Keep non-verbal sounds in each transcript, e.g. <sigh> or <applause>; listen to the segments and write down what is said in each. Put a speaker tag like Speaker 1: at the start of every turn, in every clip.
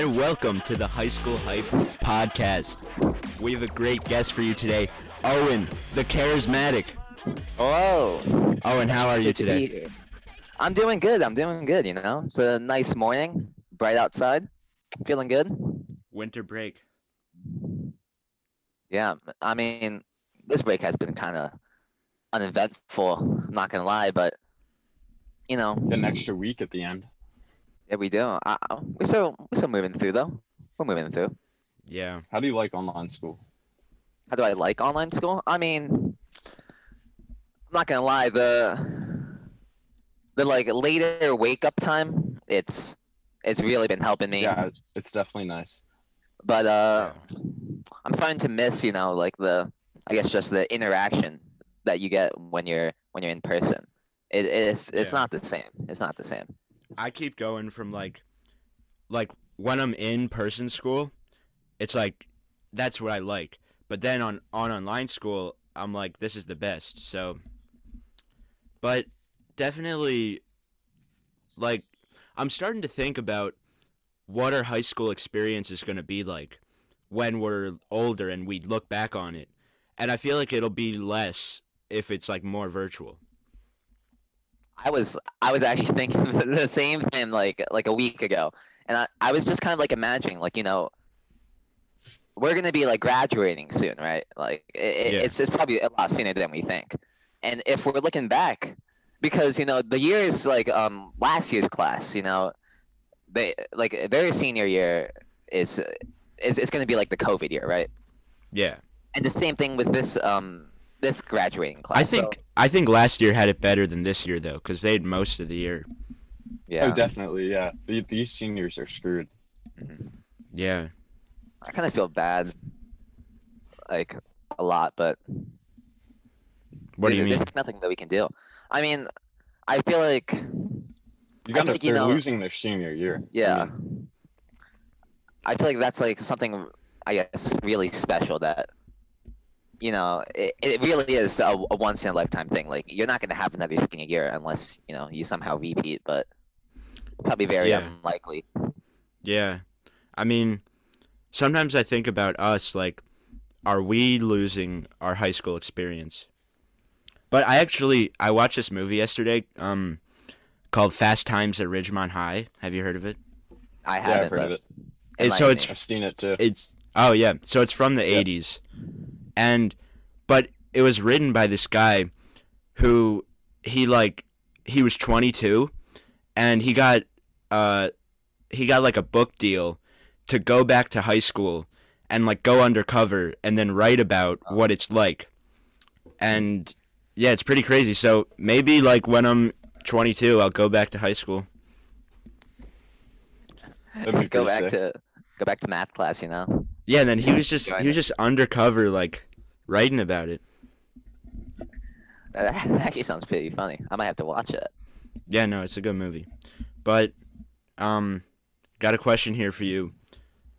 Speaker 1: and welcome to the High School Hype podcast. We have a great guest for you today, Owen, the charismatic.
Speaker 2: Hello.
Speaker 1: Owen, how are you
Speaker 2: Good to be
Speaker 1: today?
Speaker 2: I'm doing good. I'm doing good. You know, it's a nice morning, bright outside. Feeling good.
Speaker 1: Winter break.
Speaker 2: Yeah. I mean, this break has been kind of uneventful. I'm not gonna lie, but you know,
Speaker 3: an extra week at the end.
Speaker 2: Yeah, we do. I, I- we're still we're still moving through though. We're moving through.
Speaker 1: Yeah.
Speaker 3: How do you like online school?
Speaker 2: How do I like online school? I mean, I'm not gonna lie. The the like later wake up time. It's it's really been helping me.
Speaker 3: Yeah, it's definitely nice.
Speaker 2: but uh i'm starting to miss you know like the i guess just the interaction that you get when you're when you're in person it, it's it's
Speaker 1: Yeah.
Speaker 2: not the same it's not the same
Speaker 1: I keep going from mm-hmm. like, like when I'm in person school, it's like that's what I like. But then on on online school, I'm like this is the best. So, but definitely, like I'm starting to think about what our high school experience is going to be like when we're older and we look back on it, and I feel like it'll be less if it's like more virtual.
Speaker 2: I was i was actually <laughs> thinking <laughs> the same thing like like a week ago. And i, I was just kind of like imagining like you know we're gonna be like graduating soon right? Like it,
Speaker 1: Yeah.
Speaker 2: it's, it's probably a lot sooner than we think. And if we're looking back because you know the years like um last year's class you know they like their senior year is is it's going to be like the covid year right?
Speaker 1: Yeah.
Speaker 2: and the same thing with this um this graduating class.
Speaker 1: I
Speaker 2: so,
Speaker 1: think I think last year had it better than this year though, because they had most of the year.
Speaker 2: yeah
Speaker 3: Oh, definitely. Yeah, the, these seniors are screwed.
Speaker 2: mhm.
Speaker 1: Yeah.
Speaker 2: i kind of feel bad like a lot but
Speaker 1: What do you
Speaker 2: there-
Speaker 1: mean?
Speaker 2: there's nothing that we can do i mean i feel like
Speaker 3: You got to
Speaker 2: think,
Speaker 3: they're
Speaker 2: know-
Speaker 3: losing their senior year. I
Speaker 2: yeah i feel like that's like something i guess really special that you know it, it really is a, a once in a lifetime thing like you're not going to have another senior year unless you know you somehow repeat but probably very
Speaker 1: Yeah.
Speaker 2: unlikely
Speaker 1: Yeah. I mean, sometimes I think about us like, are we losing our high school experience? But I actually I watched this movie yesterday, um, called Fast Times at Ridgemont High. Have you heard of it?
Speaker 2: i haven't
Speaker 3: I've heard of it.
Speaker 1: It's- so it's
Speaker 2: me.
Speaker 3: I've seen it too.
Speaker 1: It's oh yeah, so it's from the
Speaker 3: Yeah.
Speaker 1: '80s, and but it was written by this guy who he like he was 22, and he got uh he got like a book deal to go back to high school and like go undercover and then write about what it's like, and yeah, it's pretty crazy. So maybe like when I'm 22, I'll go back to high school.
Speaker 2: Go back
Speaker 3: sick.
Speaker 2: to go back to math class you know
Speaker 1: Yeah, and then he was just he was just undercover like writing about it. <laughs>
Speaker 2: that actually sounds pretty funny i might have to watch it
Speaker 1: Yeah, no, it's a good movie. But um got a question here for you.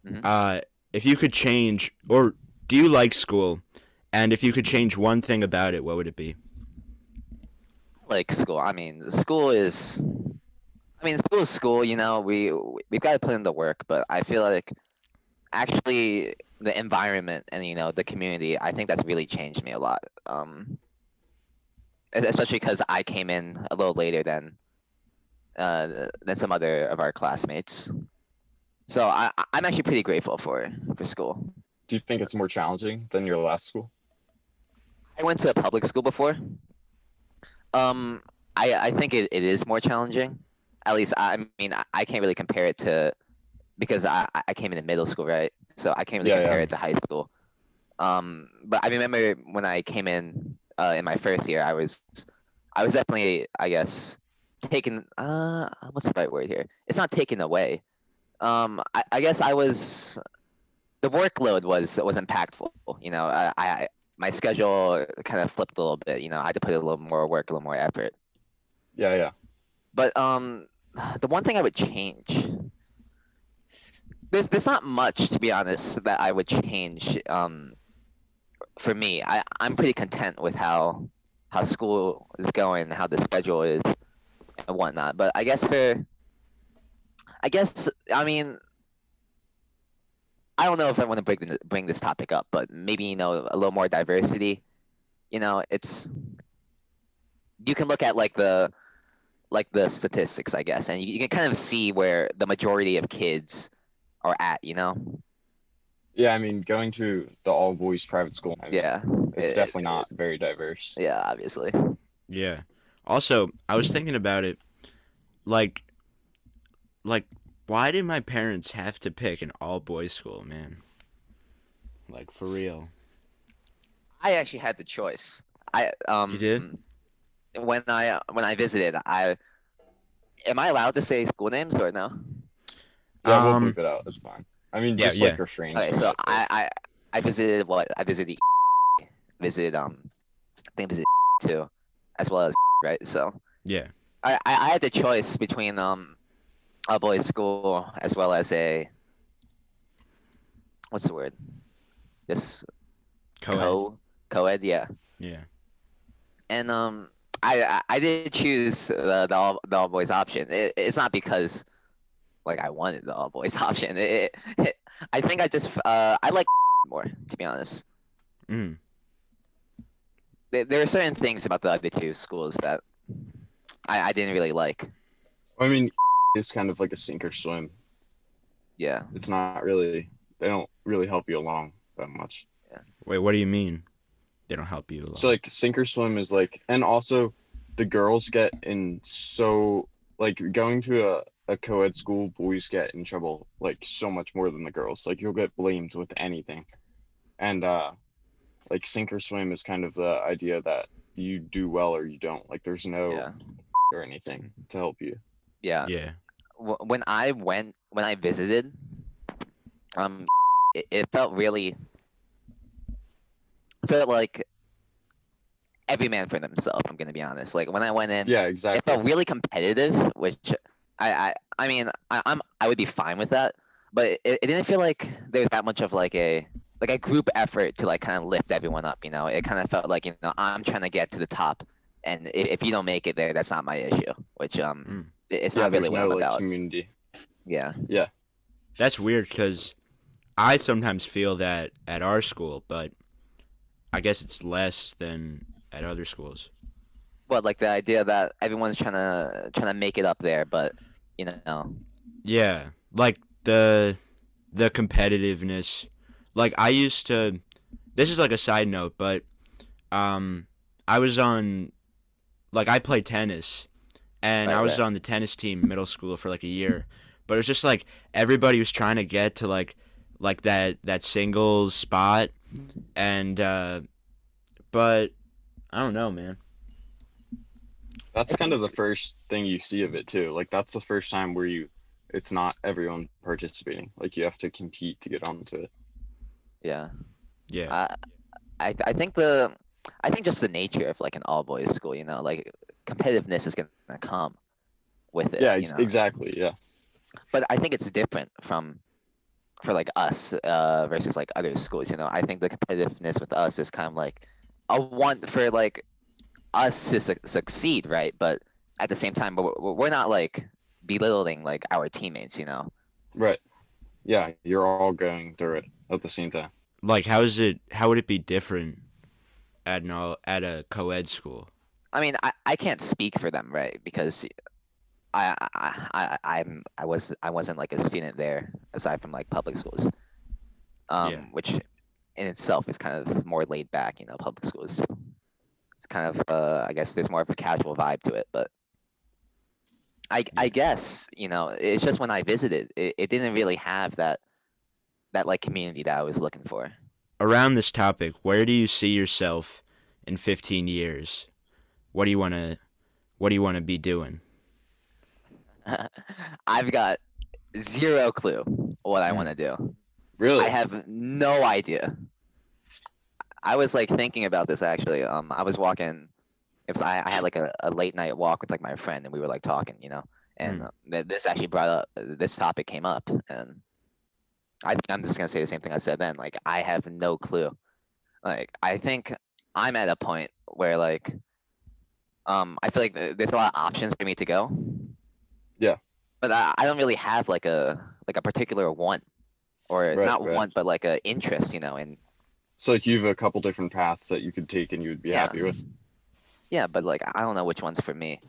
Speaker 2: Mhm.
Speaker 1: Uh if you could change or do you like school? And if you could change one thing about it, what would it be?
Speaker 2: like school. I mean, school is. I mean, school is school. You know, we we've got to put in the work, but I feel like actually the environment and you know the community. I think that's really changed me a lot. Um, especially because I came in a little later than uh, than some other of our classmates. So I I'm actually pretty grateful for for school.
Speaker 3: Do you think it's more challenging than your last school?
Speaker 2: I went to a public school before. Um, I I think it, it is more challenging. At least I mean I can't really compare it to because I I- came in middle school right, so I can't really
Speaker 3: Yeah,
Speaker 2: compare
Speaker 3: yeah.
Speaker 2: it to high school. Um, but I remember when I came in uh, in my first year, I was I was definitely I guess taken uh what's the right word here? It's not taken away. Um, I, I guess I was the workload was was impactful. You know, I, I my schedule kind of flipped a little bit. You know, I had to put a little more work, a little more effort.
Speaker 3: Yeah, yeah.
Speaker 2: But um, the one thing I would change, there's there's not much to be honest that I would change. Um, for me, I I'm pretty content with how how school is going, how the schedule is, and whatnot. But I guess for, I guess I mean, I don't know if I want to bring bring this topic up, but maybe you know a little more diversity. You know, it's you can look at like the like the statistics, I guess, and you, you can kind of see where the majority of kids are at. You know,
Speaker 3: Yeah, I mean, going to the all boys private school, I mean,
Speaker 2: yeah,
Speaker 3: it's
Speaker 2: it-
Speaker 3: definitely
Speaker 2: it
Speaker 3: not
Speaker 2: is.
Speaker 3: very diverse.
Speaker 2: yeah, obviously.
Speaker 1: Yeah. Also, I was thinking about it, like, like, why did my parents have to pick an all boys school, man? Like for real.
Speaker 2: I actually had the choice. I um
Speaker 1: You did?
Speaker 2: when I uh, when I visited, I am I allowed to say school names or no?
Speaker 3: Yeah, we'll
Speaker 1: Um,
Speaker 3: bleep it out. It's fine. I mean,
Speaker 1: yeah,
Speaker 3: just
Speaker 1: yeah.
Speaker 3: like refrain.
Speaker 2: Okay, so I, I I visited what I visited the <laughs> visited um I think I visited <laughs> too, as well as <laughs> right. So
Speaker 1: Yeah.
Speaker 2: I, I I had the choice between um a boys' school as well as a what's the word? Just
Speaker 1: Co-ed.
Speaker 2: co co-ed, yeah.
Speaker 1: Yeah.
Speaker 2: And um I I, I did choose the the all, the all boys option. It, it's not because like I wanted the all boys <laughs> option. It, it, I think I just uh I like <laughs> more to be honest.
Speaker 1: Mm.
Speaker 2: There, there are certain things about the other two schools that I, I didn't really like.
Speaker 3: I mean, <laughs> it's kind of like a sink or swim.
Speaker 2: Yeah.
Speaker 3: It's not really. They don't really help you along that much. Yeah.
Speaker 1: Wait, what do you mean? They don't help you. a lot?
Speaker 3: So like sink or swim is like, and also the girls get in so like going to a, a co-ed school, boys get in trouble like so much more than the girls. Like you'll get blamed with anything, and uh, like sink or swim is kind of the idea that you do well or you don't. Like there's no
Speaker 2: Yeah.
Speaker 3: or anything to help you.
Speaker 2: Yeah.
Speaker 1: yeah.
Speaker 2: When I went when I visited, um, it, it felt really felt like every man for themselves. I'm gonna be honest. Like when I went in,
Speaker 3: Yeah, exactly.
Speaker 2: it felt really competitive, which I I, I mean I, I'm I would be fine with that, but it, it didn't feel like there was that much of like a like a group effort to like kind of lift everyone up. You know, it kind of felt like you know I'm trying to get to the top, and if, if you don't make it there, that's not my issue. Which um,
Speaker 1: Mm.
Speaker 2: it's
Speaker 3: yeah,
Speaker 2: not really
Speaker 3: there's
Speaker 2: what
Speaker 3: no
Speaker 2: I'm
Speaker 3: like
Speaker 2: about.
Speaker 3: community.
Speaker 2: Yeah, Yeah.
Speaker 1: That's weird because I sometimes feel that at our school, but I guess it's less than at other schools.
Speaker 2: but like the idea that everyone's trying to trying to make it up there, but you know,
Speaker 1: Yeah, like the the competitiveness. Like I used to. This is like a side note, but um, I was on, like I played tennis, and
Speaker 2: Right,
Speaker 1: I was
Speaker 2: right.
Speaker 1: on the tennis team middle school for like a year. But it was just like everybody was trying to get to like like that that singles spot, and uh, but I don't know, man.
Speaker 3: That's kind of the first thing you see of it too. Like that's the first time where you, it's not everyone participating. Like you have to compete to get onto it.
Speaker 2: yeah.
Speaker 1: Yeah,
Speaker 2: I, I I think the I think just the nature of like an all boys school, you know, like competitiveness is gonna come with it.
Speaker 3: yeah,
Speaker 2: you know?
Speaker 3: exactly. Yeah.
Speaker 2: But I think it's different from for like us uh versus like other schools. You know, I think the competitiveness with us is kind of like a want for like us to su- succeed, right? But at the same time, we're, we're not like belittling like our teammates. You know.
Speaker 3: Right. Yeah, you're all going through it at the same time.
Speaker 1: like how is it? How would it be different at an all, at a co-ed school?
Speaker 2: I mean, I, I can't speak for them, right? Because I I I I'm I was I wasn't like a student there aside from like public schools, um,
Speaker 1: Yeah.
Speaker 2: which in itself is kind of more laid back. You know, public schools. It's kind of uh, I guess there's more of a casual vibe to it, but I I guess you know it's just when I visited, it, it didn't really have that that like community that I was looking for.
Speaker 1: around this topic, where do you see yourself in 15 years? What do you want to what do you want to be doing? <laughs>
Speaker 2: I've got zero clue what I want to do.
Speaker 3: Really?
Speaker 2: I have no idea. I was like thinking about this actually. Um, I was walking. It was I, I had like a, a late night walk with like my friend, and we were like talking, you know. And
Speaker 1: Mm.
Speaker 2: th- this actually brought up this topic came up, and I think I'm just gonna say the same thing I said then. Like I have no clue. Like I think I'm at a point where like, um, I feel like th- there's a lot of options for me to go.
Speaker 3: Yeah.
Speaker 2: But I, I don't really have like a like a particular one or
Speaker 3: Right,
Speaker 2: not
Speaker 3: right.
Speaker 2: want, but like a interest, you know, and
Speaker 3: So like you have a couple different paths that you could take and you would be
Speaker 2: Yeah.
Speaker 3: happy with.
Speaker 2: yeah, but like I don't know which one's for me.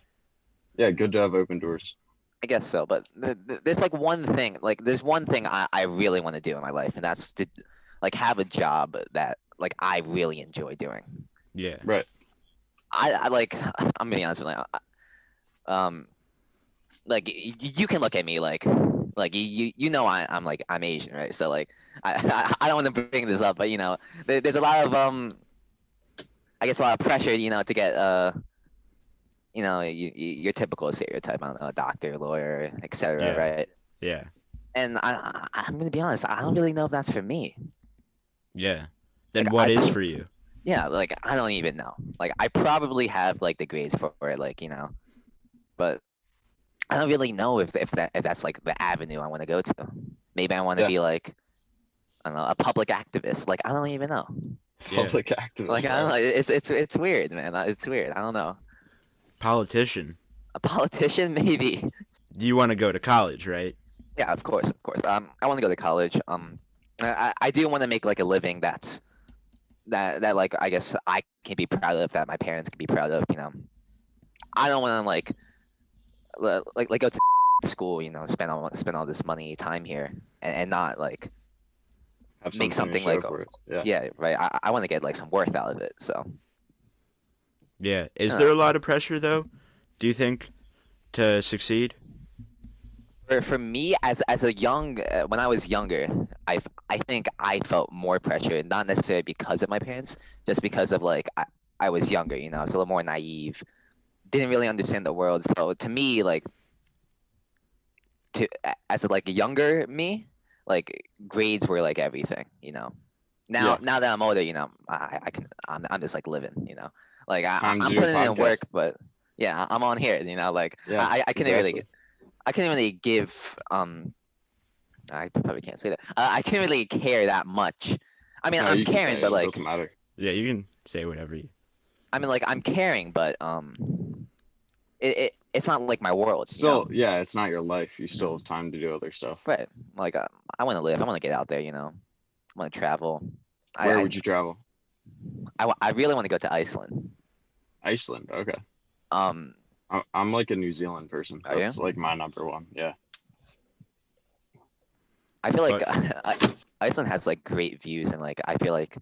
Speaker 3: Yeah, good to have open doors.
Speaker 2: I guess so, but th- th- there's like one thing, like there's one thing I, I really want to do in my life, and that's to like have a job that like I really enjoy doing.
Speaker 1: Yeah.
Speaker 3: Right.
Speaker 2: I, I like <sighs> I'm gonna be honest with you. I- Um, like y- y- you can look at me like like you you, know I, I'm like I'm Asian, right? So like I I, <laughs> I don't want to bring this up, but you know there, there's a lot of um I guess a lot of pressure, you know, to get uh you know you, you- your typical stereotype, I a doctor, lawyer, etc.
Speaker 1: Yeah.
Speaker 2: Right?
Speaker 1: Yeah.
Speaker 2: And I, I I'm gonna be honest, I don't really know if that's for me.
Speaker 1: Yeah. Then
Speaker 2: Like,
Speaker 1: what
Speaker 2: I-
Speaker 1: is for you?
Speaker 2: Yeah, like I don't even know. Like I probably have like the grades for it, like you know, but I don't really know if if that if that's like the avenue I want to go to. Maybe I want to
Speaker 3: Yeah.
Speaker 2: be like I don't know a public activist. Like I don't even know.
Speaker 1: Yeah.
Speaker 3: Public activist.
Speaker 2: Like I don't know. It's it's it's weird, man. It's weird. I don't know.
Speaker 1: Politician.
Speaker 2: A politician, <laughs> maybe.
Speaker 1: Do you want to go to college, right?
Speaker 2: Yeah, of course, of course. Um, I want to go to college. Um, I I- I do want to make like a living that's that that like I guess I can be proud of, that my parents can be proud of. You know, I don't want to like li- like like go to <laughs> school. You know, spend all spend all this money, time here, and, and not like
Speaker 3: Have
Speaker 2: make
Speaker 3: to
Speaker 2: something like-
Speaker 3: Yeah.
Speaker 2: yeah, right. I I want to get like some worth out of it. So
Speaker 1: Yeah. Is
Speaker 2: Yeah.
Speaker 1: there a lot of pressure though? Do you think to succeed?
Speaker 2: for for me as as a young uh, when I was younger, I I think I felt more pressure, not necessarily because of my parents, just because of like I, I was younger, you know, I was a little more naive, didn't really understand the world. So to me, like to as a, like a younger me, like grades were like everything, you know. Now
Speaker 3: Yeah.
Speaker 2: now that I'm older, you know, I I can I'm I'm just like living, you know, like I, I'm
Speaker 3: do a
Speaker 2: putting in work, but yeah, I'm on here, you know, like
Speaker 3: Yeah,
Speaker 2: I I couldn't really
Speaker 3: exactly.
Speaker 2: I couldn't really give um I probably can't say that. Uh, I couldn't really care that much. I mean,
Speaker 3: No,
Speaker 2: I'm
Speaker 3: you can say
Speaker 2: caring,
Speaker 3: it,
Speaker 2: but
Speaker 3: it
Speaker 2: like
Speaker 3: doesn't matter.
Speaker 1: Yeah, you can say whatever you.
Speaker 2: I mean, like I'm caring, but um, it, it it's not like my world. you know?
Speaker 3: Still, yeah, it's not your life. You still have time to do other stuff.
Speaker 2: right? Like uh, I want to live. I want to get out there. You know, I want to travel. I,
Speaker 3: Where
Speaker 2: I,
Speaker 3: would you travel?
Speaker 2: I, I really want to go to Iceland.
Speaker 3: Iceland. Okay.
Speaker 2: Um,
Speaker 3: I- I'm like a New Zealand person.
Speaker 2: Are you?
Speaker 3: That's like my number one. Yeah.
Speaker 2: I feel like
Speaker 1: But- <laughs>
Speaker 2: Iceland has like great views, and like I feel like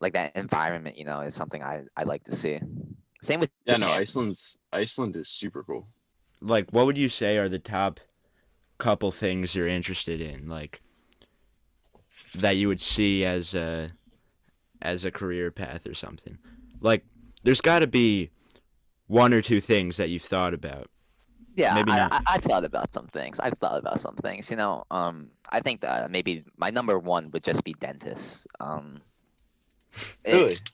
Speaker 2: like that environment, you know, is something I I like to see. Same with
Speaker 3: Yeah. No, Iceland's Iceland is super cool.
Speaker 1: Like, what would you say are the top couple things you're interested in, like that you would see as a as a career path or something? Like, there's got to be one or two things that you've thought about.
Speaker 2: Yeah,
Speaker 1: Maybe
Speaker 2: I,
Speaker 1: not.
Speaker 2: I, I've thought about some things. I've thought about some things. You know, um, I think that maybe my number one would just be dentists. Um,
Speaker 3: Really?
Speaker 2: it-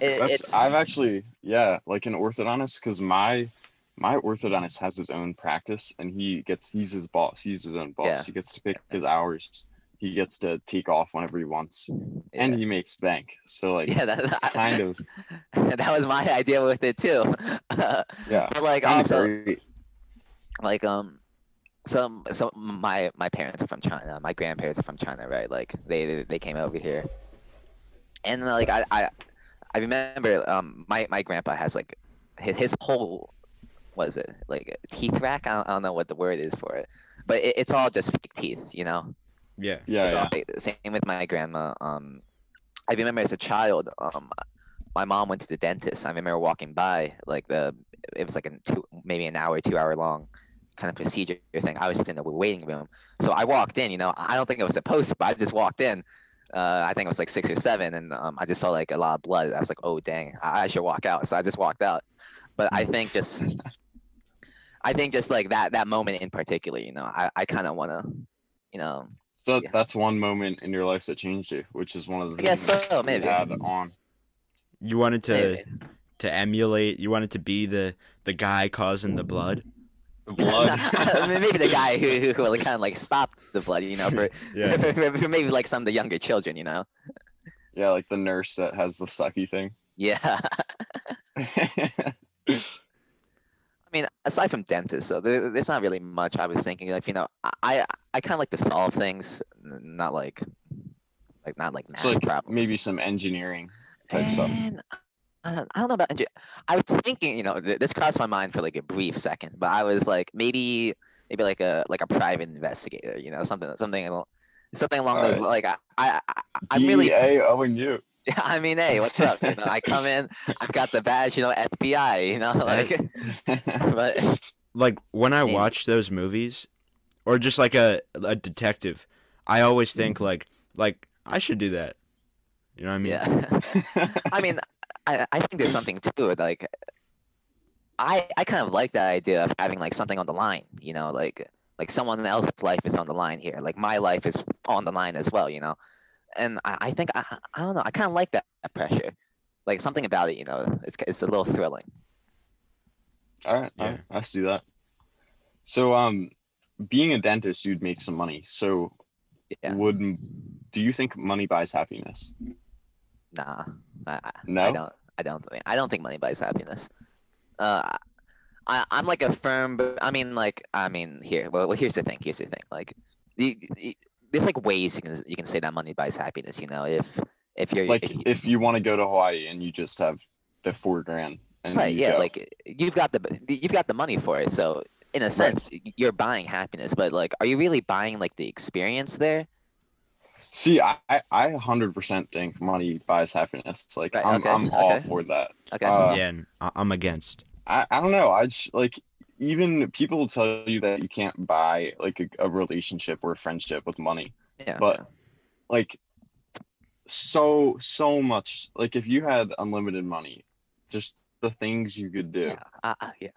Speaker 3: That's
Speaker 2: it's
Speaker 3: I've actually yeah, like an orthodontist because my my orthodontist has his own practice and he gets he's his boss. He's his own boss.
Speaker 2: Yeah.
Speaker 3: He gets to pick his hours. He gets to take off whenever he wants,
Speaker 2: yeah,
Speaker 3: and he makes bank. So like,
Speaker 2: yeah, that,
Speaker 3: it's kind of <laughs>
Speaker 2: that was my idea with it too. <laughs>
Speaker 3: yeah.
Speaker 2: but like also
Speaker 3: great.
Speaker 2: like um some so my my parents are from China. My grandparents are from China, right? Like they they came over here, and like I I, I remember um my my grandpa has like his his whole what is it like teeth rack? I don't, I don't know what the word is for it, but it, it's all just fake teeth, you know.
Speaker 1: Yeah.
Speaker 3: Yeah,
Speaker 2: It's all Same with my grandma. Um, I remember as a child, um, my mom went to the dentist. I remember walking by, like the it was like a two, maybe an hour, two hour long kind of procedure thing. I was just in the waiting room, so I walked in. You know, I don't think it was supposed to, but I just walked in. Uh, I think it was like six or seven, and um, I just saw like a lot of blood. I was like, "Oh dang, I, I should walk out." So I just walked out. But I think just, <laughs> I think just like that that moment in particular, you know, I, I kind of want to, you know,
Speaker 3: So
Speaker 2: Yeah.
Speaker 3: that's one moment in your life that changed you, which is one of the
Speaker 2: I guess
Speaker 3: things
Speaker 2: so,
Speaker 3: you
Speaker 2: maybe.
Speaker 3: had on.
Speaker 1: You wanted to
Speaker 2: maybe.
Speaker 1: to emulate. You wanted to be the the guy causing the blood.
Speaker 3: The <laughs> blood. <laughs>
Speaker 2: maybe the guy who who, who kind of like stopped the blood, you know, for, <laughs>
Speaker 1: Yeah.
Speaker 2: for, for maybe like some of the younger children, you know.
Speaker 3: yeah, like the nurse that has the sucky thing.
Speaker 2: Yeah, I mean, aside from dentists, though, there, there's not really much I was thinking Like, You know, I I I kind of like to solve things, not like, like not like math
Speaker 3: So like
Speaker 2: problems.
Speaker 3: maybe some engineering type stuff.
Speaker 2: And I don't, I don't know about engi- I was thinking, you know, th- this crossed my mind for like a brief second, but I was like, maybe, maybe like a like a private investigator, you know, something, something, something along those.
Speaker 3: Alright.
Speaker 2: Like I, I, I I'm really,
Speaker 3: DEA owing you.
Speaker 2: yeah, <laughs> I mean, hey, what's up? You know, I come in, I've got the badge, you know, FBI, you know, <laughs> like, <laughs> but
Speaker 1: like when I watch those movies, or just like a a detective, I always
Speaker 2: Mm-hmm.
Speaker 1: think like like I should do that. You know what I mean?
Speaker 2: yeah. I mean, I, I think there's something to it. Like, I I kind of like that idea of having like something on the line. You know, like like someone else's life is on the line here. Like my life is on the line as well. You know, and I, I think I I don't know. I kind of like that, that pressure. Like something about it. You know, it's it's a little thrilling.
Speaker 3: All right,
Speaker 1: Yeah.
Speaker 3: I, I see that. So, um, being a dentist, you'd make some money. So,
Speaker 2: Yeah.
Speaker 3: would do you think money buys happiness?
Speaker 2: Nah, I,
Speaker 3: No.
Speaker 2: I don't. I don't think. I don't think money buys happiness. Uh, I I'm like a firm. I mean, like I mean, here. Well, well, here's the thing. Here's the thing. Like, the, the- there's like ways you can you can say that money buys happiness. You know, if if you're
Speaker 3: Like,
Speaker 2: if you-
Speaker 3: if you want to go to Hawaii and you just have the four grand, and
Speaker 2: right, yeah,
Speaker 3: go.
Speaker 2: like you've got the you've got the money for it. So in a sense, y- you're buying happiness. But like, are you really buying like the experience there?
Speaker 3: See, I, I, I 100% think money buys happiness. Like,
Speaker 2: Right,
Speaker 3: I'm,
Speaker 2: okay,
Speaker 3: I'm all
Speaker 2: okay.
Speaker 3: for that.
Speaker 2: Okay.
Speaker 3: Uh,
Speaker 1: yeah, and I- I'm against.
Speaker 3: I, I don't know. I just like even people will tell you that you can't buy like a, a relationship or a friendship with money.
Speaker 2: yeah.
Speaker 3: but- Like so so much. Like if you had unlimited money, just the things you could do.
Speaker 2: yeah. Uh, uh, yeah.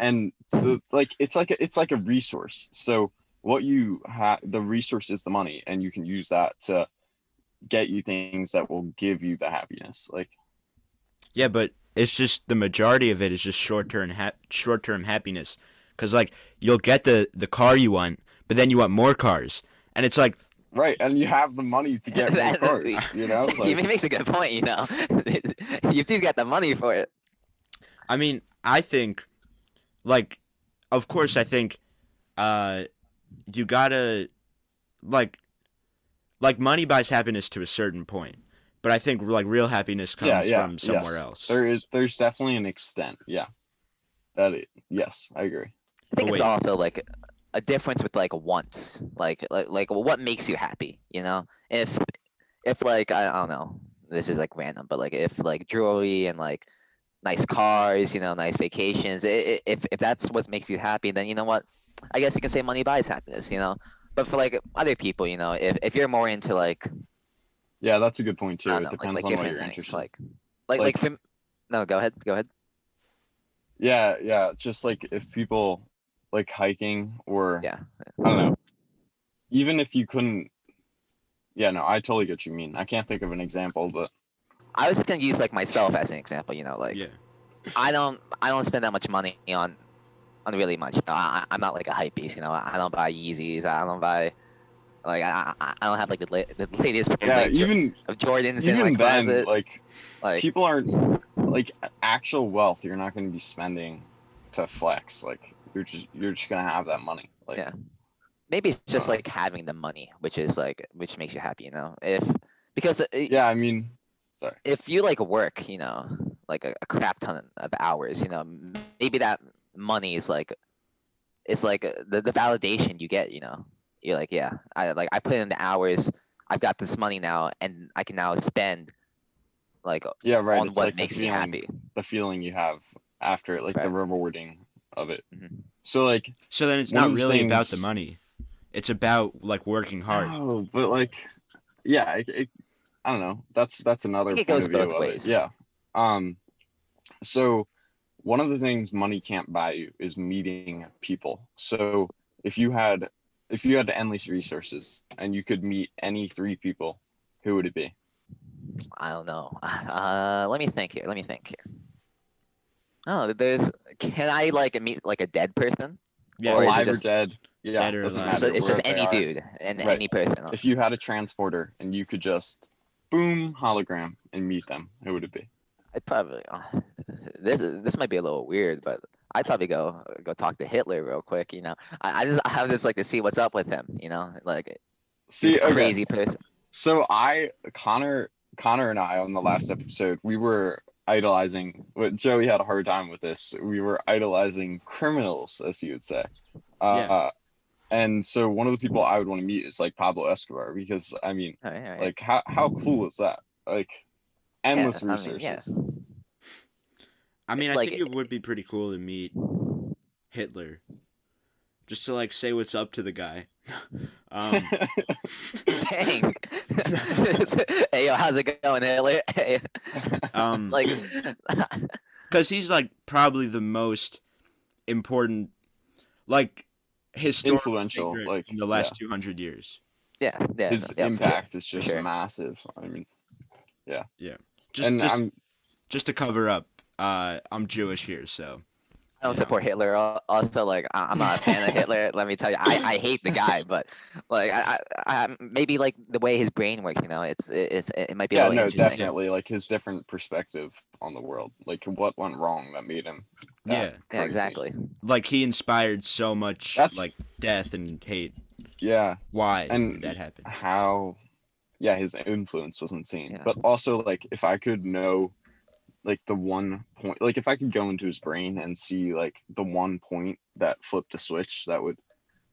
Speaker 3: And so like it's like a, it's like a resource. So what you have the resource is the money and you can use that to get you things that will give you the happiness. Like
Speaker 1: Yeah, but it's just the majority of it is just short term ha- short term happiness. Cause like you'll get the the car you want, but then you want more cars, and it's like
Speaker 3: right, and you have the money to get more <laughs>
Speaker 2: That-
Speaker 3: cars, you know? <laughs>
Speaker 2: he makes a good point. You know, <laughs> you do get the money for it.
Speaker 1: I mean, I think, like, of course, I think, uh, you gotta, like, like money buys happiness to a certain point, but I think like real happiness comes
Speaker 3: yeah, yeah,
Speaker 1: from somewhere
Speaker 3: yes.
Speaker 1: else.
Speaker 3: There is there's definitely an extent. Yeah. That it, yes, I agree.
Speaker 2: I think
Speaker 1: But
Speaker 2: it's
Speaker 1: wait.
Speaker 2: also like a difference with like wants, like like like what makes you happy. You know, if if like I, I don't know, this is like random, but like if like jewelry and like nice cars, you know, nice vacations, i- i- if if that's what makes you happy, then you know what, I guess you can say money buys happiness. You know, but for like other people, you know, if if you're more into like
Speaker 3: Yeah, that's a good point too.
Speaker 2: I
Speaker 3: It
Speaker 2: don't like,
Speaker 3: depends
Speaker 2: like
Speaker 3: on what
Speaker 2: different
Speaker 3: you're
Speaker 2: things,
Speaker 3: interested.
Speaker 2: like like
Speaker 3: Like-
Speaker 2: like for, no, go ahead, go ahead.
Speaker 3: Yeah, yeah. Just like if people like hiking or
Speaker 2: Yeah.
Speaker 3: I don't know. Even if you couldn't Yeah, no, I totally get what you mean. I can't think of an example, but
Speaker 2: I was just gonna use like myself as an example. You know, like.
Speaker 1: yeah,
Speaker 2: I don't I don't spend that much money on on really much. No, I, I'm not like a hype beast, you know. I don't buy Yeezys. I don't buy like I I, I don't have like the, la- the latest
Speaker 3: yeah,
Speaker 2: like,
Speaker 3: even
Speaker 2: of Jordans in my
Speaker 3: even then, like
Speaker 2: Like
Speaker 3: people aren't like actual wealth. You're not going to be spending to flex. Like you're just you're just gonna have that money. Like
Speaker 2: Yeah. maybe it's just
Speaker 3: uh,
Speaker 2: like having the money, which is like which makes you happy, you know. If because uh,
Speaker 3: yeah, I mean, sorry.
Speaker 2: if you like work, you know, like a, a crap ton of hours, you know, maybe that money is like, it's like uh, the, the validation you get, you know, you're like, yeah, I like I put in the hours, I've got this money now, and I can now spend like
Speaker 3: Yeah, right.
Speaker 2: on
Speaker 3: it's
Speaker 2: what
Speaker 3: like the
Speaker 2: makes me happy.
Speaker 3: the feeling you have after, it, like the rewarding of it.
Speaker 2: Mhm.
Speaker 3: So like,
Speaker 1: so then it's not
Speaker 3: of the
Speaker 1: really about the money. It's about like working hard.
Speaker 3: oh, but like, yeah, it, it, I don't know. That's that's another.
Speaker 2: it
Speaker 3: point
Speaker 2: goes
Speaker 3: of view
Speaker 2: both
Speaker 3: of it.
Speaker 2: ways.
Speaker 3: Yeah. Um. So, one of the things money can't buy you is meeting people. So if you had if you had endless resources and you could meet any three people, who would it be?
Speaker 2: I don't know. <laughs> Uh, let me think here. Let me think here. Oh, there's. Can I like meet like a dead person?
Speaker 1: Yeah,
Speaker 2: Or is it
Speaker 3: Alive or dead? Yeah,
Speaker 1: Dead or
Speaker 3: doesn't
Speaker 1: alive.
Speaker 2: So
Speaker 3: matter
Speaker 2: it's just any
Speaker 3: are.
Speaker 2: dude and
Speaker 3: Right.
Speaker 2: any person.
Speaker 3: If you had a transporter and you could just boom hologram and meet them, who would it be?
Speaker 2: I'd probably. Uh, this this might be a little weird, but I'd probably go go talk to Hitler real quick. You know, I, I just I would just like to see what's up with him. You know, like
Speaker 3: See,
Speaker 2: a
Speaker 3: okay.
Speaker 2: crazy person.
Speaker 3: So I, Connor, Connor and I on the last episode, we were idolizing. But Joey had a hard time with this. We were idolizing criminals, as you would say. Uh,
Speaker 1: Yeah.
Speaker 3: And so one of the people I would want to meet is like Pablo Escobar because I mean,
Speaker 2: right, all right.
Speaker 3: like how how cool is that? Like endless
Speaker 2: I mean,
Speaker 3: resources.
Speaker 2: yeah.
Speaker 1: I mean, I
Speaker 2: Like-
Speaker 1: think it would be pretty cool to meet Hitler, just to like say what's up to the guy. <laughs> um,
Speaker 2: Dang. <laughs> hey yo, how's it going, Hitler? <laughs> Hey,
Speaker 1: um,
Speaker 2: like,
Speaker 1: because he's like probably the most important, like historical
Speaker 3: Influential, like,
Speaker 1: in the last two hundred years.
Speaker 2: yeah, yeah,
Speaker 3: His
Speaker 2: no, yeah, for sure.
Speaker 3: impact is just
Speaker 2: sure.
Speaker 3: massive. I mean,
Speaker 1: yeah,
Speaker 3: and
Speaker 1: just,
Speaker 3: I'm
Speaker 1: just to cover up, uh, I'm Jewish here, so
Speaker 2: I don't support Hitler. Also, like, I- I'm not a fan of <laughs> Hitler. Let me tell you, I, I hate the guy, but like, I, I, I maybe like the way his brain works. You know, it's it's it might be a
Speaker 3: yeah,
Speaker 2: little
Speaker 3: no, definitely like his different perspective on the world. Like what went wrong that made him. that
Speaker 1: Yeah.
Speaker 2: Yeah, exactly.
Speaker 1: like he inspired so much
Speaker 3: That's-
Speaker 1: like death and hate.
Speaker 3: Yeah,
Speaker 1: Why
Speaker 3: And-
Speaker 1: that happened?
Speaker 3: how yeah his influence was insane
Speaker 2: Yeah.
Speaker 3: but also like if i could know like the one point like if i could go into his brain and see like the one point that flipped the switch that would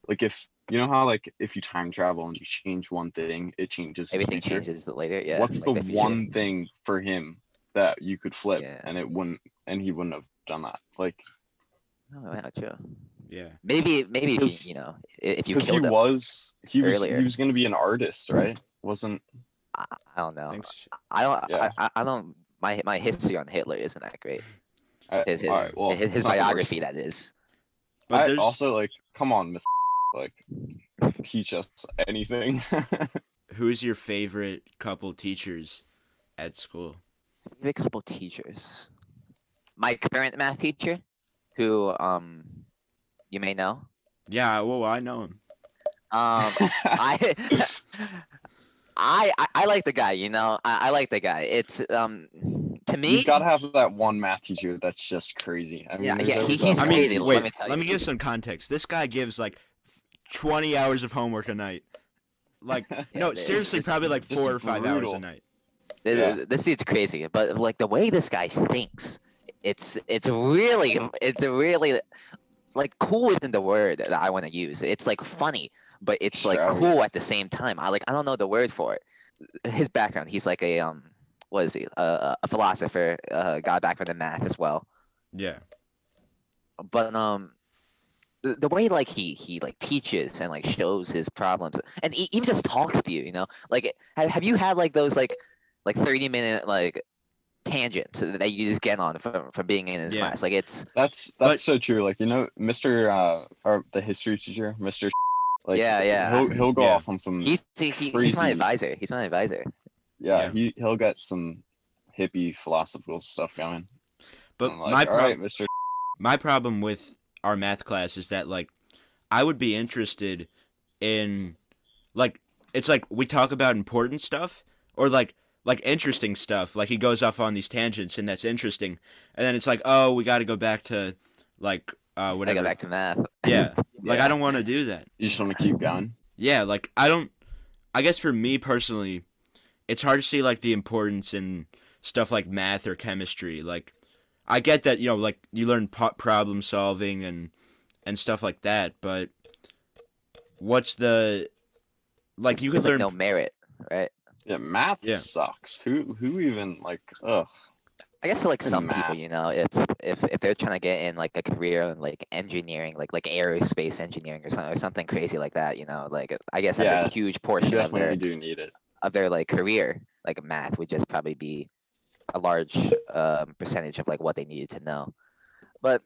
Speaker 3: like if you know how like if you time travel and you change one thing it changes his
Speaker 2: Everything
Speaker 3: future?
Speaker 2: changes later. Yeah.
Speaker 3: what's
Speaker 2: like
Speaker 3: the,
Speaker 2: future.
Speaker 3: one thing for him that you could flip
Speaker 2: Yeah.
Speaker 3: and it wouldn't and he wouldn't have done that like
Speaker 2: Oh, yeah, true.
Speaker 1: Yeah.
Speaker 2: Maybe, maybe
Speaker 3: Because-
Speaker 2: you, you know, if you
Speaker 3: because he
Speaker 2: him,
Speaker 3: was he was
Speaker 2: earlier.
Speaker 3: he was going to be an artist right wasn't
Speaker 2: I, I don't know.
Speaker 1: Thanks.
Speaker 2: I don't.
Speaker 3: Yeah.
Speaker 2: I, I, I don't. My my history on Hitler isn't that great.
Speaker 3: uh,
Speaker 2: His his,
Speaker 3: all right, well,
Speaker 2: his, his
Speaker 3: not the worst
Speaker 2: biography, that is.
Speaker 1: But
Speaker 3: I also like, come on, Miss, like, teach us anything. <laughs>
Speaker 1: who's your favorite couple teachers at school?
Speaker 2: Favorite couple teachers. My current math teacher, who um, you may know.
Speaker 1: Yeah, well, I know him.
Speaker 2: Um, <laughs> I, <laughs> I, I, I like the guy. You know, I, I like the guy. It's um, to me.
Speaker 3: you gotta have that one math teacher that's just crazy. I mean,
Speaker 2: Yeah, yeah, he- he's
Speaker 3: that
Speaker 1: I mean,
Speaker 2: crazy,
Speaker 1: wait,
Speaker 2: let me tell
Speaker 1: let
Speaker 2: you.
Speaker 1: me give some context. This guy gives like 20 hours of homework a night. Like, <laughs> no, seriously,
Speaker 2: it's
Speaker 1: probably like four or five hours a night.
Speaker 3: Yeah.
Speaker 2: This dude's crazy, but like the way this guy thinks, it's it's really it's really like cool isn't the word that I want to use. It's like funny, but it's like
Speaker 3: Extravagant.
Speaker 2: cool at the same time. I like I don't know the word for it. His background, he's like a um, what is he? Uh, a philosopher. Uh, got a background in math as well.
Speaker 1: Yeah.
Speaker 2: But um, the, the way like he he like teaches and like shows his problems and he even just talks to you. You know, like have, have you had like those like like thirty minute like tangents that you just get on from from being in his
Speaker 1: Yeah.
Speaker 2: class? Like it's
Speaker 3: That's that's
Speaker 1: But-
Speaker 3: so true. Like you know, Mr. Uh, or the history teacher, Mr. Like
Speaker 2: Yeah, yeah.
Speaker 3: He'll he'll go
Speaker 1: Yeah.
Speaker 3: off on some.
Speaker 2: he's he, he- he's my advisor. He's my advisor.
Speaker 3: yeah,
Speaker 1: Yeah.
Speaker 3: he he'll get some hippie philosophical stuff going.
Speaker 1: But
Speaker 3: like,
Speaker 1: my
Speaker 3: all
Speaker 1: prob-
Speaker 3: right, Mr.
Speaker 1: my problem with our math class is that like I would be interested in like it's like we talk about important stuff or like like interesting stuff like he goes off on these tangents and that's interesting and then it's like oh we got to go back to like uh
Speaker 2: I go back to math.
Speaker 1: yeah <laughs> like
Speaker 2: Yeah.
Speaker 1: I don't want to do that
Speaker 3: You just want to keep going.
Speaker 1: yeah like I don't I guess for me personally it's hard to see like the importance in stuff like math or chemistry like I get that you know like you learn po- problem solving and and stuff like that but what's the like you could
Speaker 2: There's like
Speaker 1: learn
Speaker 2: no merit, right?
Speaker 3: Yeah, math
Speaker 1: Yeah.
Speaker 3: sucks. Who who even like? Ugh.
Speaker 2: I guess like some people, you know, if if if they're trying to get in like a career in like engineering, like like aerospace engineering or something or something crazy like that, you know, like I guess that's
Speaker 3: Yeah,
Speaker 2: a huge portion of their
Speaker 3: do need it.
Speaker 2: of their like career. Like math would just probably be a large um, percentage of like what they needed to know. But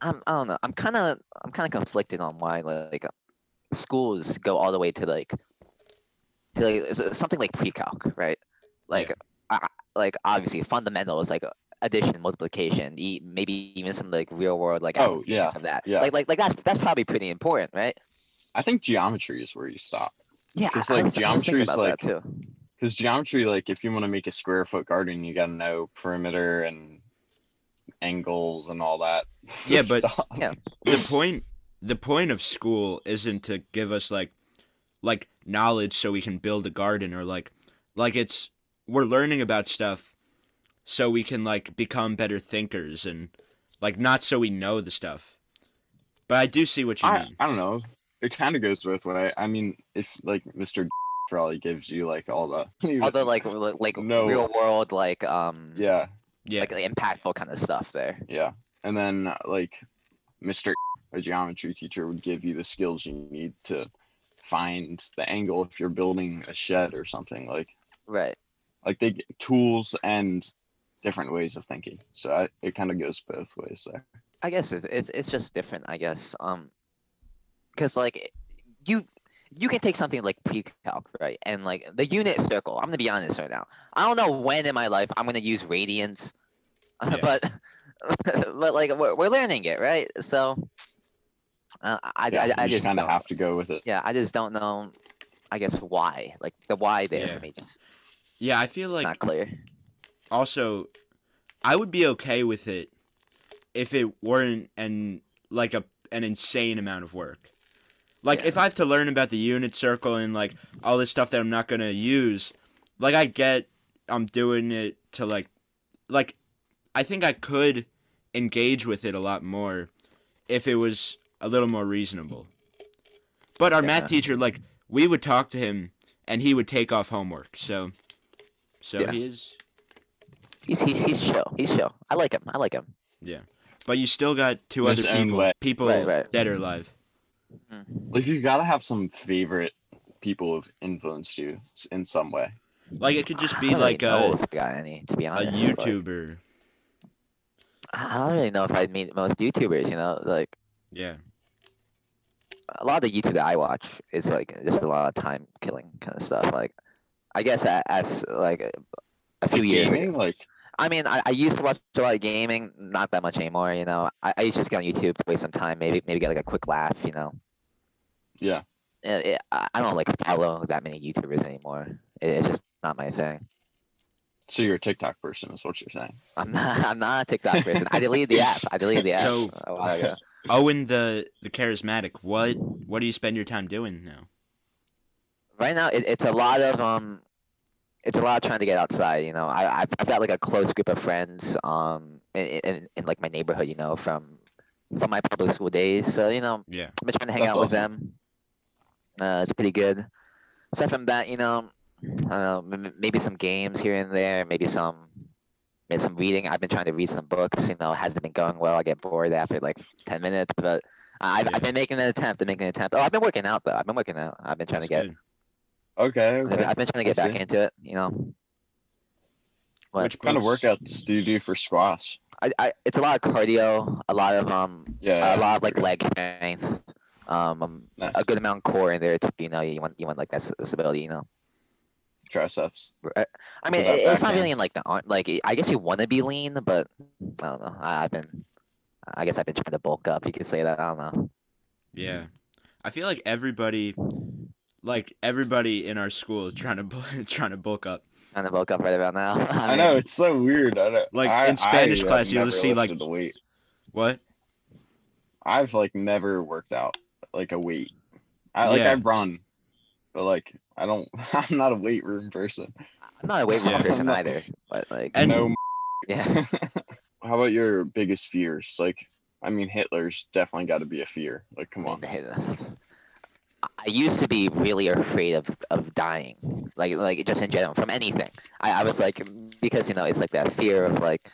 Speaker 2: I'm I don't know. I'm kind of I'm kind of conflicted on why like schools go all the way to like to like something like pre-calc, right? Like I, I- like obviously fundamentals like addition, multiplication, e- maybe even some like real world like
Speaker 3: Oh, yeah,
Speaker 2: of that.
Speaker 3: yeah.
Speaker 2: Like like like that's that's probably pretty important, right?
Speaker 3: I think geometry is where you stop.
Speaker 2: Yeah, I-
Speaker 3: 'Cause,
Speaker 2: I,
Speaker 3: like,
Speaker 2: was, I was thinking
Speaker 3: geometry's,
Speaker 2: about that
Speaker 3: like,
Speaker 2: too.
Speaker 3: Because geometry, like if you want to make a square foot garden, you gotta know perimeter and angles and all that. <laughs>
Speaker 1: Yeah, but-
Speaker 3: stuff.
Speaker 2: Yeah.
Speaker 1: the point the point of school isn't to give us like like knowledge so we can build a garden or like like it's we're learning about stuff so we can like become better thinkers and like not so we know the stuff. But I do see what you
Speaker 3: I,
Speaker 1: mean.
Speaker 3: I don't know. It kind of goes both way. I mean, if like Mr. <laughs> probably gives you like all the <laughs>
Speaker 2: All the like like
Speaker 3: No.
Speaker 2: real world like um
Speaker 3: yeah
Speaker 1: Yeah.
Speaker 2: like impactful kind of stuff there.
Speaker 3: yeah, and then like Mr. <laughs> a geometry teacher would give you the skills you need to find the angle if you're building a shed or something like
Speaker 2: Right.
Speaker 3: Like they get tools and different ways of thinking. So I, it kind of goes both ways there.
Speaker 2: I guess it's it's, it's just different. I guess um, because like you you can take something like pre-calc right, and like the unit circle. I'm gonna be honest right now. I don't know when in my life I'm gonna use radians, <laughs>
Speaker 1: Yeah.
Speaker 2: but <laughs> but like we're, we're learning it right. So uh, I
Speaker 3: Yeah,
Speaker 2: I, I
Speaker 3: you
Speaker 2: just
Speaker 3: kind of have to go with it.
Speaker 2: yeah I just don't know. I guess why like the why there
Speaker 1: Yeah.
Speaker 2: for me just
Speaker 1: Yeah, I feel like
Speaker 2: not clear.
Speaker 1: also I would be okay with it if it weren't an like a an insane amount of work. Like
Speaker 2: Yeah.
Speaker 1: if I have to learn about the unit circle and like all this stuff that I'm not gonna use, like I get I'm doing it to like like I think I could engage with it a lot more if it was a little more reasonable. But our
Speaker 2: Yeah.
Speaker 1: math teacher, like we would talk to him and he would take off homework. So so
Speaker 2: Yeah.
Speaker 1: he is
Speaker 2: He's he's he's chill. He's chill. I like him. I like him.
Speaker 1: Yeah, but you still got two
Speaker 3: In
Speaker 1: other people,
Speaker 3: way.
Speaker 1: people
Speaker 2: Right, right.
Speaker 1: dead or alive. Mm-hmm.
Speaker 3: Like you gotta have some favorite people who've influenced you in some way.
Speaker 1: Like it could just
Speaker 2: I
Speaker 1: be
Speaker 2: don't really
Speaker 1: like
Speaker 2: know
Speaker 1: a
Speaker 2: if I got any to be
Speaker 1: a
Speaker 2: honest. like-
Speaker 1: YouTuber.
Speaker 2: I don't really know if I'd meet most YouTubers, you know, like
Speaker 1: Yeah.
Speaker 2: a lot of the YouTube that I watch is like just a lot of time killing kind of stuff. Like, I guess a- as like a- a few
Speaker 3: Like
Speaker 2: years ago.
Speaker 3: like
Speaker 2: I mean, I, I used to watch a lot of gaming, not that much anymore. You know, I, I used to just get on YouTube to waste some time, maybe maybe get like a quick laugh. You know,
Speaker 3: yeah.
Speaker 2: it, it, I I don't like follow that many YouTubers anymore. It, it's just not my thing.
Speaker 3: So you're a TikTok person, is what you're saying. <laughs>
Speaker 2: I'm not I'm not a TikTok person. I deleted the app. I deleted the <laughs> app
Speaker 1: So-
Speaker 2: a while ago.
Speaker 1: Owen the the charismatic. What what do you spend your time doing now?
Speaker 2: Right now it, it's a lot of um it's a lot of trying to get outside you know i I've, got like a close group of friends um in, in, in like my neighborhood you know from from my public school days so you know
Speaker 1: Yeah.
Speaker 2: i've been trying to hang
Speaker 3: That's
Speaker 2: out with
Speaker 3: awesome.
Speaker 2: them uh it's pretty good aside from that you know uh, maybe some games here and there maybe some maybe some reading i've been trying to read some books you know it hasn't been going well i get bored after like 10 minutes but I've,
Speaker 1: Yeah.
Speaker 2: I've been making an attempt to make an attempt. Oh, I've been working out though. I've been working out. I've been trying
Speaker 1: That's
Speaker 2: to get
Speaker 1: good.
Speaker 3: Okay,
Speaker 2: I've,
Speaker 3: okay.
Speaker 2: I've been trying to
Speaker 3: I
Speaker 2: get back
Speaker 3: see.
Speaker 2: into it, you know. What?
Speaker 1: Which
Speaker 3: kind of workouts do you do for squash?
Speaker 2: I, I, it's a lot of cardio, a lot of um,
Speaker 3: Yeah,
Speaker 2: a lot of like leg strength, um, um,
Speaker 3: nice.
Speaker 2: a good amount of core in there To, You know, you want you want like that stability. You know,
Speaker 3: triceps.
Speaker 2: I mean, it, it's not
Speaker 3: backhand?
Speaker 2: really in like the arm. Like I guess you want to be lean, but I don't know. I, I've been, I guess I've been trying to bulk up. You could say that. I don't know.
Speaker 1: Yeah. I feel like everybody like everybody in our school is trying to <laughs> trying to bulk up.
Speaker 2: Trying to bulk up right about now. <laughs>
Speaker 3: I,
Speaker 2: mean,
Speaker 3: know it's so weird. I don't,
Speaker 1: Like,
Speaker 3: I-
Speaker 1: in Spanish
Speaker 3: I
Speaker 1: class, you'll
Speaker 3: never
Speaker 1: see, like-
Speaker 3: lifted a weight.
Speaker 1: What?
Speaker 3: I've like never worked out like a weight. I like
Speaker 1: Yeah.
Speaker 3: I run, but like I don't. <laughs> I'm not a weight room person.
Speaker 2: I'm not a weight room
Speaker 1: Yeah.
Speaker 2: person
Speaker 3: No.
Speaker 2: either. But like,
Speaker 1: And-
Speaker 3: no.
Speaker 2: yeah.
Speaker 3: How about your biggest fears? Like, I mean, Hitler's definitely got to be a fear. Like, come on.
Speaker 2: I- used to be really afraid of, of dying, like like just in general from anything. I, I was like because you know it's like that fear of like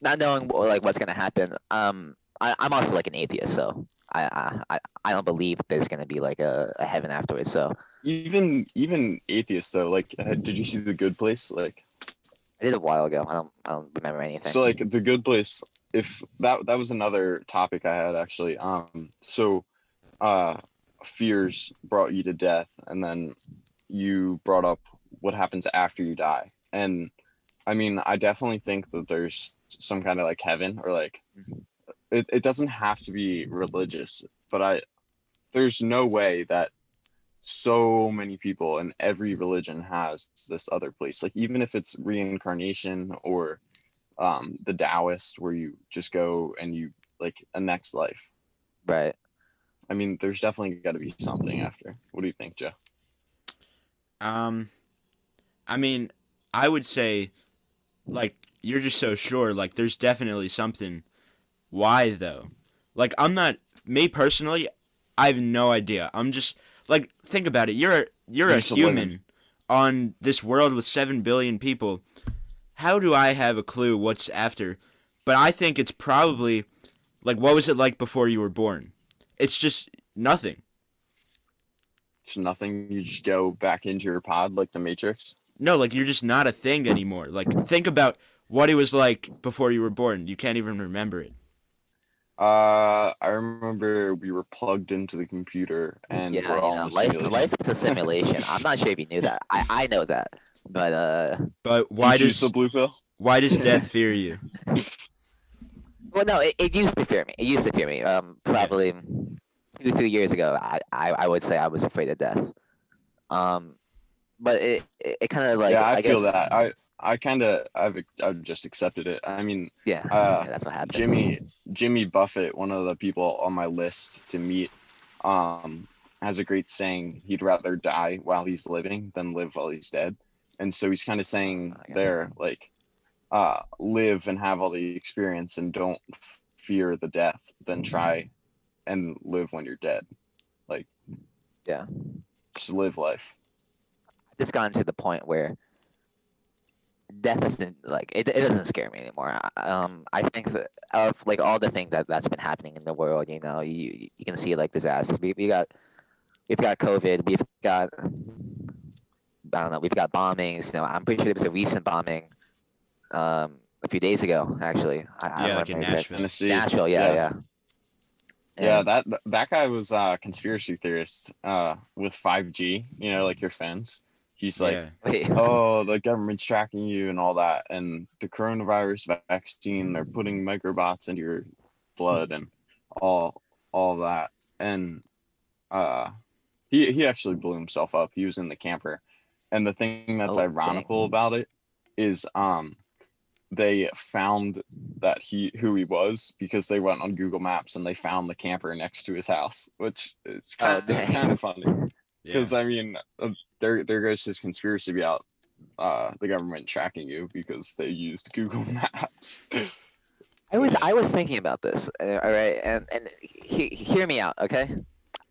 Speaker 2: not knowing like what's gonna happen. Um, I, I'm also like an atheist, so I I, I- I don't believe there's gonna be like a, a heaven afterwards. So
Speaker 3: Even even atheists though. Like, uh, did you see the Good Place? Like,
Speaker 2: I did a while ago. I don't I don't remember anything.
Speaker 3: so like the Good Place. If that that was another topic I had actually. Um. So, uh, fears brought you to death, and then you brought up what happens after you die. And I mean, I definitely think that there's some kind of like heaven or like
Speaker 2: Mhm.
Speaker 3: it, it doesn't have to be religious, but I there's no way that so many people in every religion has this other place. Like even if it's reincarnation or um the Taoist where you just go and you like a next life.
Speaker 2: Right.
Speaker 3: I mean, there's definitely got to be something after. What do you think, Joe?
Speaker 1: Um, I mean, I would say, like, you're just so sure. Like, there's definitely something. Why though? Like, I'm not. Me personally, I have no idea. I'm just like, think about it. You're you're a
Speaker 3: a
Speaker 1: human on this world with seven billion people. How do I have a clue what's after? But I think it's probably like, what was it like before you were born? It's just nothing.
Speaker 3: It's nothing. You just go back into your pod like the Matrix.
Speaker 1: No, like you're just not a thing anymore. Like think about what it was like before you were born. You can't even remember it.
Speaker 3: Uh, I remember we were plugged into the computer and
Speaker 2: yeah,
Speaker 3: we're all
Speaker 2: know, life life is a simulation. I'm not sure if you knew that. I I know that, but uh,
Speaker 1: But why
Speaker 3: you choose
Speaker 1: does
Speaker 3: the blue pill?
Speaker 1: why does <laughs> death fear you?
Speaker 2: well, no, it, it used to fear me. It used to fear me. Um, probably two three years ago, I, I I would say I was afraid of death. Um, but it it, it kind of like
Speaker 3: yeah, I, feel
Speaker 2: guess,
Speaker 3: that. I I kind of I've I've just accepted it. I mean,
Speaker 2: yeah,
Speaker 3: uh,
Speaker 2: yeah, that's what happened.
Speaker 3: Jimmy Jimmy Buffett, one of the people on my list to meet, um, has a great saying. He'd rather die while he's living than live while he's dead. And so he's kind of saying
Speaker 2: I got
Speaker 3: there, like, uh, live and have all the experience and don't fear the death, then try and live when you're dead. Like,
Speaker 2: Yeah.
Speaker 3: just live life.
Speaker 2: just gotten to the point where death isn't like it, it doesn't scare me anymore. Um, I think that of like all the things that that's been happening in the world, you know, you you can see like disasters. We we got we've got COVID. We've got I don't know. We've got bombings. You know, I'm pretty sure there was a recent bombing, um, a few days ago actually. I, I
Speaker 1: Yeah,
Speaker 2: don't
Speaker 1: like in
Speaker 2: remember exactly.
Speaker 1: Nashville.
Speaker 2: Nashville, yeah, yeah.
Speaker 3: Yeah,
Speaker 2: And-
Speaker 3: that that guy was a conspiracy theorist uh, with 5G. You know, like your fans. He's like,
Speaker 1: yeah.
Speaker 3: oh, the government's tracking you and all that, and the coronavirus vaccine, they're putting microbots into your blood and all all that. And uh, he he actually blew himself up. He was in the camper, and the thing that's
Speaker 2: Oh, dang.
Speaker 3: ironical about it is um they found that he who he was because they went on Google Maps and they found the camper next to his house, which is
Speaker 2: Oh,
Speaker 3: kind, of,
Speaker 2: dang.
Speaker 3: kind of funny <laughs>
Speaker 1: yeah.
Speaker 3: because I mean, uh, there there goes his conspiracy about uh, the government tracking you because they used Google <laughs> Maps.
Speaker 2: I was I was thinking about this, uh, all right, and and he, hear me out, okay?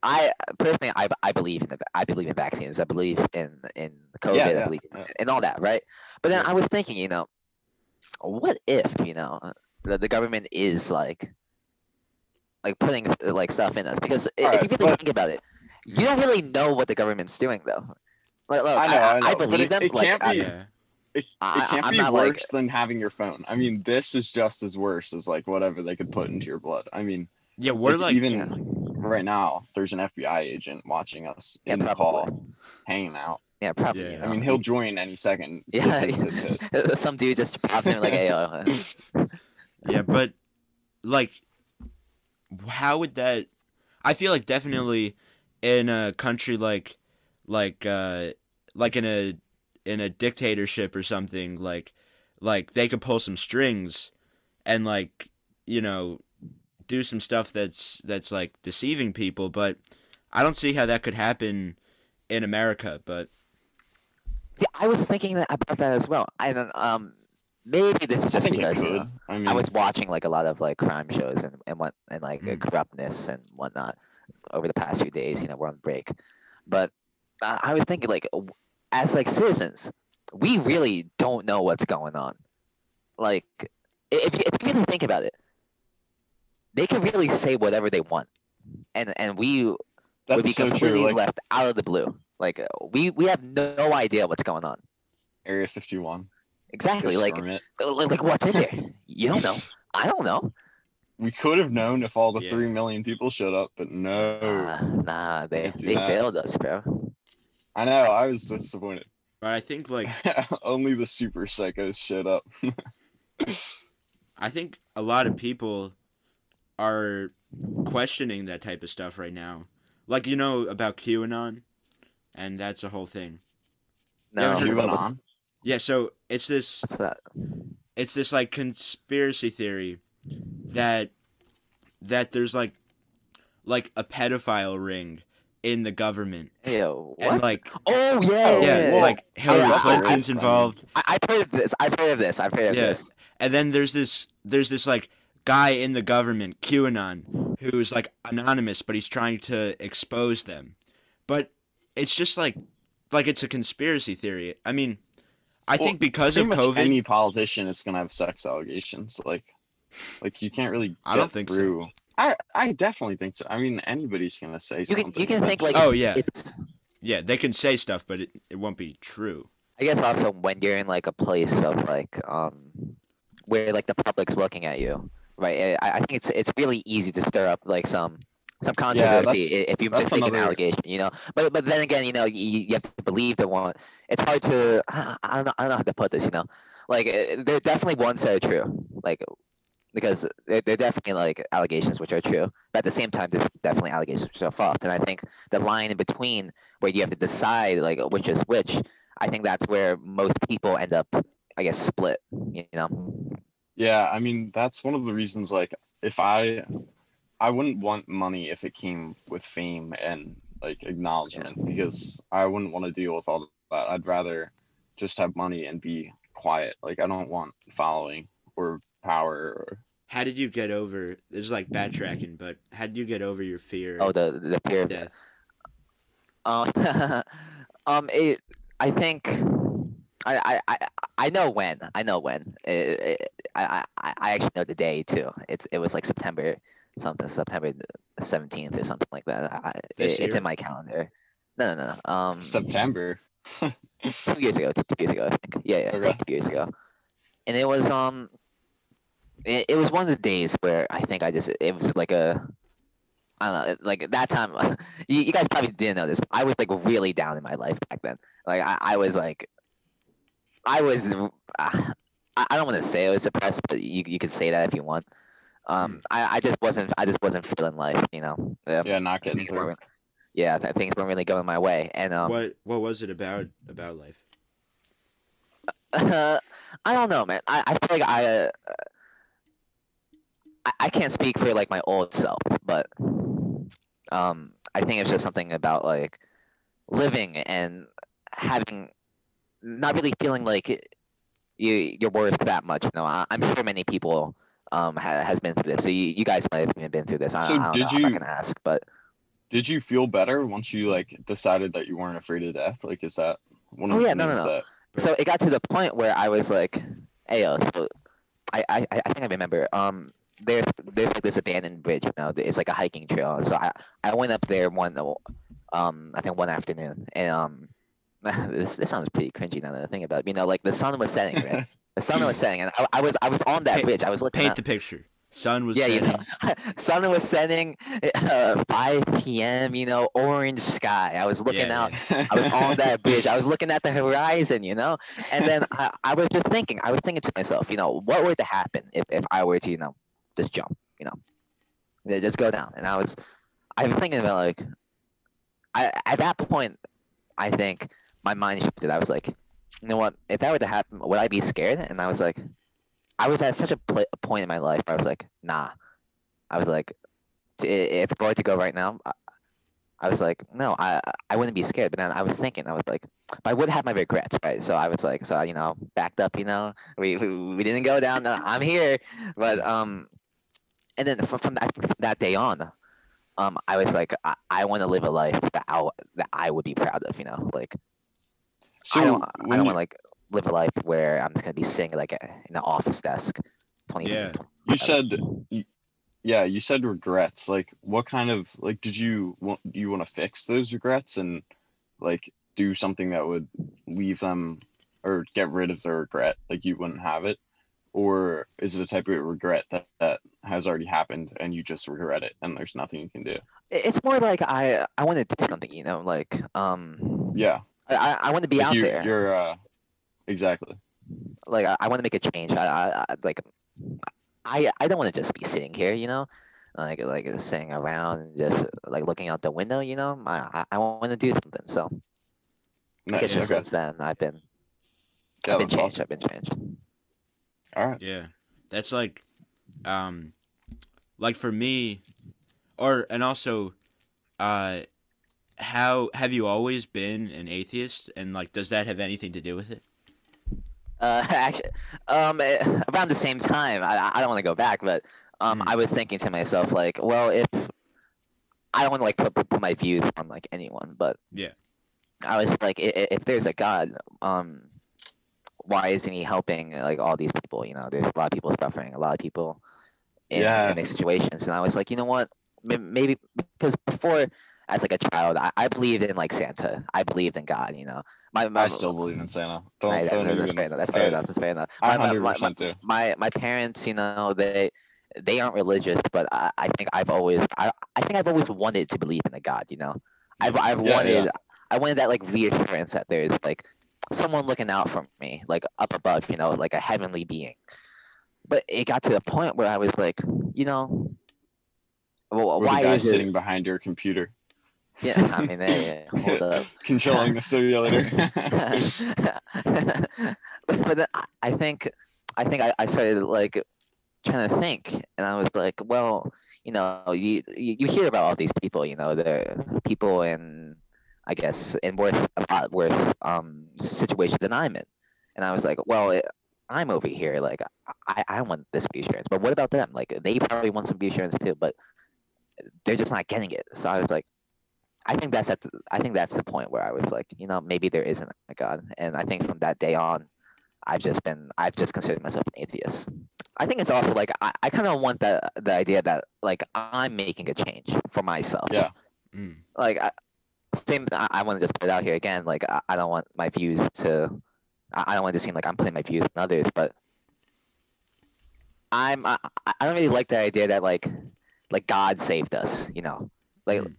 Speaker 2: I personally I, I believe in the I believe in vaccines. I believe in in COVID. I
Speaker 3: yeah,
Speaker 2: believe in,
Speaker 3: yeah.
Speaker 2: in all that, right? But then
Speaker 1: Yeah.
Speaker 2: I was thinking, you know, what if you know the, the government is like like putting like stuff in us because if
Speaker 3: Alright,
Speaker 2: you really
Speaker 3: but-
Speaker 2: think about it, you don't really know what the government's doing though. Like, look,
Speaker 3: I know, I know, but
Speaker 2: believe
Speaker 3: it-
Speaker 2: them.
Speaker 3: it
Speaker 2: like,
Speaker 3: can't be-
Speaker 1: yeah.
Speaker 3: It, it can't
Speaker 2: I'm
Speaker 3: be
Speaker 2: not,
Speaker 3: worse
Speaker 2: like-
Speaker 3: than having your phone. I mean, this is just as worse as like whatever they could put into your blood. I mean,
Speaker 1: Yeah, we're like
Speaker 3: even
Speaker 2: Yeah.
Speaker 3: right now, there's an FBI agent watching us
Speaker 2: Yeah,
Speaker 3: in the hall hanging out.
Speaker 2: Yeah, probably.
Speaker 1: Yeah,
Speaker 2: you
Speaker 1: yeah.
Speaker 3: I mean, he'll join any second. <laughs>
Speaker 2: Yeah. <laughs> Some dude just pops in like, hey, <laughs> uh,
Speaker 1: Yeah, but like, how would that? I feel like definitely in a country like, like, uh, like in a in a dictatorship or something like, like they could pull some strings, and like you know, do some stuff that's that's like deceiving people. But I don't see how that could happen in America. But
Speaker 2: See, I was thinking that, about that as well. I don't, um, maybe this is just
Speaker 3: think it
Speaker 2: because you know,
Speaker 3: I mean,
Speaker 2: I was watching like a lot of like crime shows and and what and like uh,
Speaker 1: Mm.
Speaker 2: corruptness and whatnot over the past few days. You know, we're on break, but uh, I was thinking like, as like citizens, we really don't know what's going on. Like, if you, if you really think about it, they can really say whatever they want, and and we would be
Speaker 3: so
Speaker 2: completely.
Speaker 3: Like
Speaker 2: left out of the blue. Like uh, we we have no idea what's going on.
Speaker 3: Area 51.
Speaker 2: Exactly. Like
Speaker 3: storm it.
Speaker 2: uh, like like what's in there? You don't know. <laughs> I don't know.
Speaker 3: we could have known if all the
Speaker 1: Yeah.
Speaker 3: three million people showed up, but no.
Speaker 2: Uh, nah, they
Speaker 3: Can't
Speaker 2: they
Speaker 3: that.
Speaker 2: failed us, bro.
Speaker 3: I know. I was so disappointed.
Speaker 1: but I think like <laughs>
Speaker 3: Only the super psychos showed up. <laughs>
Speaker 1: I think a lot of people are questioning that type of stuff right now. Like you know about QAnon, and that's a whole thing.
Speaker 2: No,
Speaker 1: heard of
Speaker 2: what-
Speaker 1: Yeah, so it's this
Speaker 2: what's that?
Speaker 1: it's this like conspiracy theory that that there's like like a pedophile ring in the government
Speaker 2: Ew,
Speaker 1: and
Speaker 2: what?
Speaker 1: like
Speaker 2: oh yeah,
Speaker 3: Oh,
Speaker 1: yeah,
Speaker 2: yeah,
Speaker 1: like Hillary
Speaker 2: yeah, I- I-
Speaker 1: Clinton's
Speaker 3: I-
Speaker 1: involved
Speaker 2: I, I've heard of this. I've heard of this. I've heard of
Speaker 1: Yeah.
Speaker 2: this.
Speaker 1: and then there's this there's this like guy in the government QAnon who's like anonymous but he's trying to expose them but it's just like like it's a conspiracy theory I mean I
Speaker 3: Well,
Speaker 1: think because of COVID
Speaker 3: any politician is gonna have sex allegations. Like, like you can't really.
Speaker 1: I don't
Speaker 3: get
Speaker 1: think so.
Speaker 3: I I definitely think so. I mean, anybody's gonna say
Speaker 2: You
Speaker 3: something.
Speaker 2: can you can think like
Speaker 1: Oh, yeah.
Speaker 2: It's,
Speaker 1: yeah they can say stuff but it, it won't be true
Speaker 2: I guess also when you're in like a place of like um where like the public's looking at you, right? I, I think it's it's really easy to stir up like some some controversy i- if you make an allegation, you know. But but then again, you know, you, you have to believe the one. It's hard to I, I don't know I don't know how to put this, you know. Like uh, there are definitely one that are true, like because there are definitely like allegations which are true, but at the same time, there's definitely allegations which are false. And I think the line in between where you have to decide like which is which I think that's where most people end up, I guess, split. You know,
Speaker 3: Yeah, I mean that's one of the reasons. Like, if I, I wouldn't want money if it came with fame and like acknowledgement because I wouldn't want to deal with all that. I'd rather just have money and be quiet. Like, I don't want following or power or.
Speaker 1: How did you get over? This is like backtracking, but how did you get over your fear
Speaker 2: oh the the fear
Speaker 1: of
Speaker 2: of
Speaker 1: death?
Speaker 2: Um, <laughs> um, it. I think. I, I, I, I know when. I know when. It, it, I, I, I actually know the day too. It's it was like September something, September seventeenth or something like that. I, it, it's in my calendar. No, no, no. Um,
Speaker 3: September. <laughs>
Speaker 2: two years ago. Two, two years ago, I think. Yeah, yeah,
Speaker 3: Okay.
Speaker 2: two years ago. And it was um, it, it was one of the days where I think I just it was like a, I don't know, like that time. <laughs> you, you guys probably didn't know this. but I was like really down in my life back then. Like I, I was like, I was. Uh, <sighs> I, I don't want to say I was depressed, but you you could say that if you want. Um, I, I just wasn't I just wasn't feeling life, you know. Um,
Speaker 3: Yeah, not getting
Speaker 2: things
Speaker 3: through.
Speaker 2: weren't, yeah, th- things weren't really going my way, and um,
Speaker 1: What what was it about about life?
Speaker 2: Uh, I don't know, man. I, I feel like I, uh, I I can't speak for like my old self, but um, I think it's just something about like living and having not really feeling like you you're worth that much. You know, I, I'm sure many people um ha, has been through this. So you, you guys might have even been through this. I,
Speaker 3: So
Speaker 2: I don't
Speaker 3: did
Speaker 2: know. I'm not
Speaker 3: you-
Speaker 2: gonna ask, but
Speaker 3: Did you feel better once you like decided that you weren't afraid of death? Like, is that one
Speaker 2: Oh,
Speaker 3: of the
Speaker 2: yeah, no, no, no.
Speaker 3: that?
Speaker 2: so it got to the point where I was like, "Ayo, so I, I, I I think I remember. Um, there's there's like this abandoned bridge. You know, it's like a hiking trail. So I I went up there one, um, I think one afternoon, and um, <laughs> this this sounds pretty cringy now that I think about it. You know, like the sun was setting, right? <laughs> The sun was setting, and I, I was I was on that
Speaker 1: Paint-
Speaker 2: bridge. I was looking
Speaker 1: Paint
Speaker 2: at
Speaker 1: the picture. Sun was
Speaker 2: yeah, you know, <laughs> sun was setting, uh, 5 p.m. You know, orange sky. I was looking
Speaker 1: Yeah,
Speaker 2: out. I was on that <laughs> bridge. I was looking at the horizon, you know, and then I, I was just thinking. I was thinking to myself, you know, what would to happen if, if I were to, you know, just jump, you know, Yeah, just go down. And I was, I was thinking about like, I at that point, I think my mind shifted. I was like, you know what? If that were to happen, would I be scared? And I was like, I was at such a, pl- a point in my life where I was like, nah. I was like, if I were to go right now, I, I was like, no, I I wouldn't be scared. But then I was thinking, I was like, but I would have my regrets, right? So I was like, so you know, backed up, you know, we we, we didn't go down. I'm here, but um, and then from, from that from that day on, um, I was like, I, I want to live a life that I that I would be proud of, you know, like
Speaker 3: So
Speaker 2: I don't I don't
Speaker 3: you,
Speaker 2: want to like live a life where I'm just gonna be sitting like in an office desk. 20,
Speaker 1: Yeah.
Speaker 2: 20
Speaker 3: you said, yeah, you said regrets. Like, what kind of like did you want? Do you want to fix those regrets and like do something that would leave them or get rid of the regret? Like you wouldn't have it, or is it a type of regret that that has already happened and you just regret it and there's nothing you can do?
Speaker 2: It's more like I I want to do something, you know, like um
Speaker 3: Yeah,
Speaker 2: I I, I want to be
Speaker 3: like
Speaker 2: out
Speaker 3: you,
Speaker 2: there.
Speaker 3: You're uh, exactly.
Speaker 2: like I, I want to make a change. I, I, I like I I don't want to just be sitting here, you know, like like sitting around and just like looking out the window, you know. I I, I want to do something. So I
Speaker 3: Nice.
Speaker 2: guess just
Speaker 3: Okay.
Speaker 2: since then I've been
Speaker 3: Yeah,
Speaker 2: I've been changed.
Speaker 3: awesome.
Speaker 2: I've been changed.
Speaker 3: All right.
Speaker 1: Yeah, that's like, um, like for me, or and also, uh, how have you always been an atheist, and like, does that have anything to do with it?
Speaker 2: Uh, <laughs> actually, um, eh, around the same time, I, I don't want to go back, but um,
Speaker 1: Mm.
Speaker 2: I was thinking to myself like, well, if I don't want to like put, put my views on like anyone, but
Speaker 1: Yeah.
Speaker 2: I was like, i- i- if there's a God, um, why isn't he helping like all these people? You know, there's a lot of people suffering, a lot of people in,
Speaker 3: Yeah.
Speaker 2: in these situations, and I was like, you know what? Maybe because before, as like a child, I, I believed in like Santa. I believed in God. You know, my, my
Speaker 3: I still believe in Santa. Don't,
Speaker 2: Right,
Speaker 3: don't
Speaker 2: that's
Speaker 3: even.
Speaker 2: fair enough. That's fair
Speaker 3: I-
Speaker 2: enough. That's fair enough. My- my-
Speaker 3: hundred
Speaker 2: my- my-
Speaker 3: percent do.
Speaker 2: my my parents, you know, they they aren't religious, but I, I think I've always I, I think I've always wanted to believe in a God, you know. I've I've
Speaker 3: Yeah, yeah.
Speaker 2: wanted I wanted that like reassurance that there's like someone looking out for me, like up above, you know, like a heavenly being. But it got to a point where I was like, you know, well, why
Speaker 3: the guy
Speaker 2: is
Speaker 3: sitting
Speaker 2: it?
Speaker 3: behind your computer,
Speaker 2: Yeah, I mean, hey, hold up. <laughs>
Speaker 3: controlling the simulator. <laughs>
Speaker 2: but but then I- think I think I, I started like trying to think, and I was like, well, you know, you you, hear about all these people, you know, the people in I guess in worse a lot worse um situations than I'm in, and I was like, well, it, I'm over here, like I I want this reassurance, but what about them? Like they probably want some reassurance too, but they're just not getting it. So I was like. I think that's at the, I think that's the point where I was like, you know, maybe there isn't a God, and I think from that day on, I've just been I've just considered myself an atheist. I think it's also like I, I kind of want the the idea that like I'm making a change for myself.
Speaker 3: Yeah.
Speaker 1: Mm.
Speaker 2: Like I, same. I, I want to just put it out here again. Like I, I don't want my views to. I, I don't want to seem like I'm putting my views on others, but I'm I, I I don't really like the idea that like like God saved us. You know, like
Speaker 1: Mm.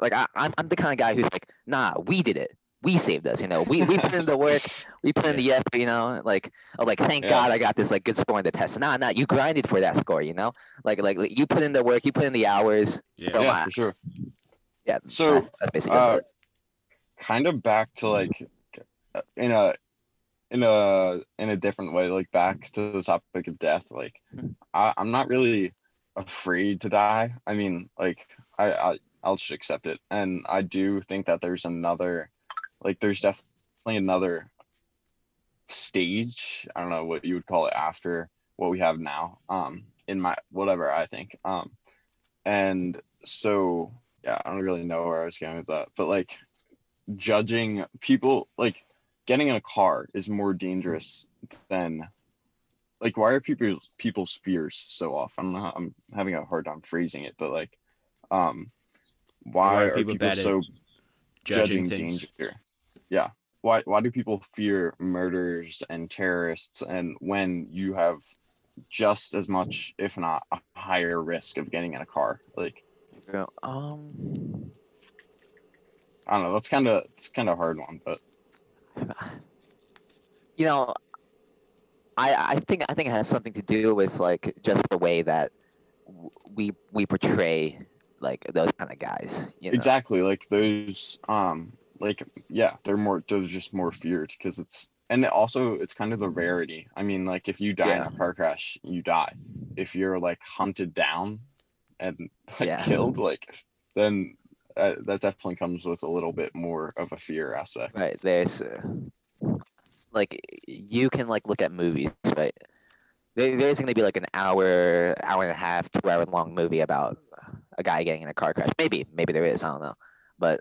Speaker 2: Like I, I'm I'm the kind of guy who's like, nah, we did it. We saved us, you know. We we put in the work, <laughs> we put in the effort, you know. Like, oh, like thank
Speaker 3: Yeah.
Speaker 2: God I got this like good score in the test. Nah, nah, you grinded for that score, you know. Like like, like, you put in the work, you put in the hours.
Speaker 1: Yeah.
Speaker 2: So
Speaker 3: yeah,
Speaker 2: I-
Speaker 3: for sure.
Speaker 2: Yeah.
Speaker 3: So,
Speaker 2: that's, that's basically just
Speaker 3: uh, kind of back to like in a in a in a different way like back to the topic of death like
Speaker 2: Mhm.
Speaker 3: I, i'm not really afraid to die i mean like I, I i'll just accept it. And i do think that there's another like there's definitely another stage i don't know what you would call it after what we have now um in my whatever i think um and so yeah i don't really know where i was going with that but like judging people like getting in a car is more dangerous than like why are people people's fears so off? I'm not i'm having a hard time phrasing it but like um why,
Speaker 1: Why are
Speaker 3: are
Speaker 1: people
Speaker 3: people, so
Speaker 1: Judging,
Speaker 3: judging,
Speaker 1: things.
Speaker 3: danger? Yeah. Why why do people fear murderers and terrorists and when you have just as much if not a higher risk of getting in a car? Like
Speaker 2: Um,
Speaker 3: i don't know that's kind of it's kind of a hard one but <sighs>
Speaker 2: you know, I I think I think it has something to do with like just the way that we we portray like those kind of guys. You know?
Speaker 3: exactly like those um like yeah they're more they're just more feared because it's and it also it's kind of the rarity i mean like if you die in a car crash you die if you're like hunted down and like
Speaker 2: Yeah.
Speaker 3: killed like then uh, that definitely comes with a little bit more of a fear aspect
Speaker 2: Right. There's uh, like you can like look at movies, right? There, there's gonna be like an hour, hour and a half, two hour long movie about a guy getting in a car crash. Maybe, maybe there is. I don't know, but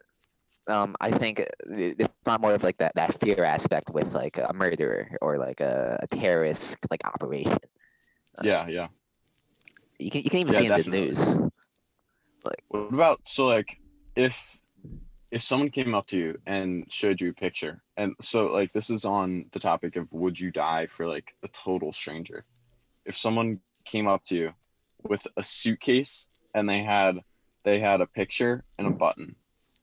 Speaker 2: um, I think it's not more of like that that fear aspect with like a murderer or like a, a terrorist like operation.
Speaker 3: yeah yeah
Speaker 2: You can you can even
Speaker 3: Yeah,
Speaker 2: see in
Speaker 3: definitely.
Speaker 2: the news.
Speaker 3: Like, what about so like if if someone came up to you and showed you a picture and so like this is on the topic of would you die for like a total stranger if someone came up to you with a suitcase and they had they had a picture and a button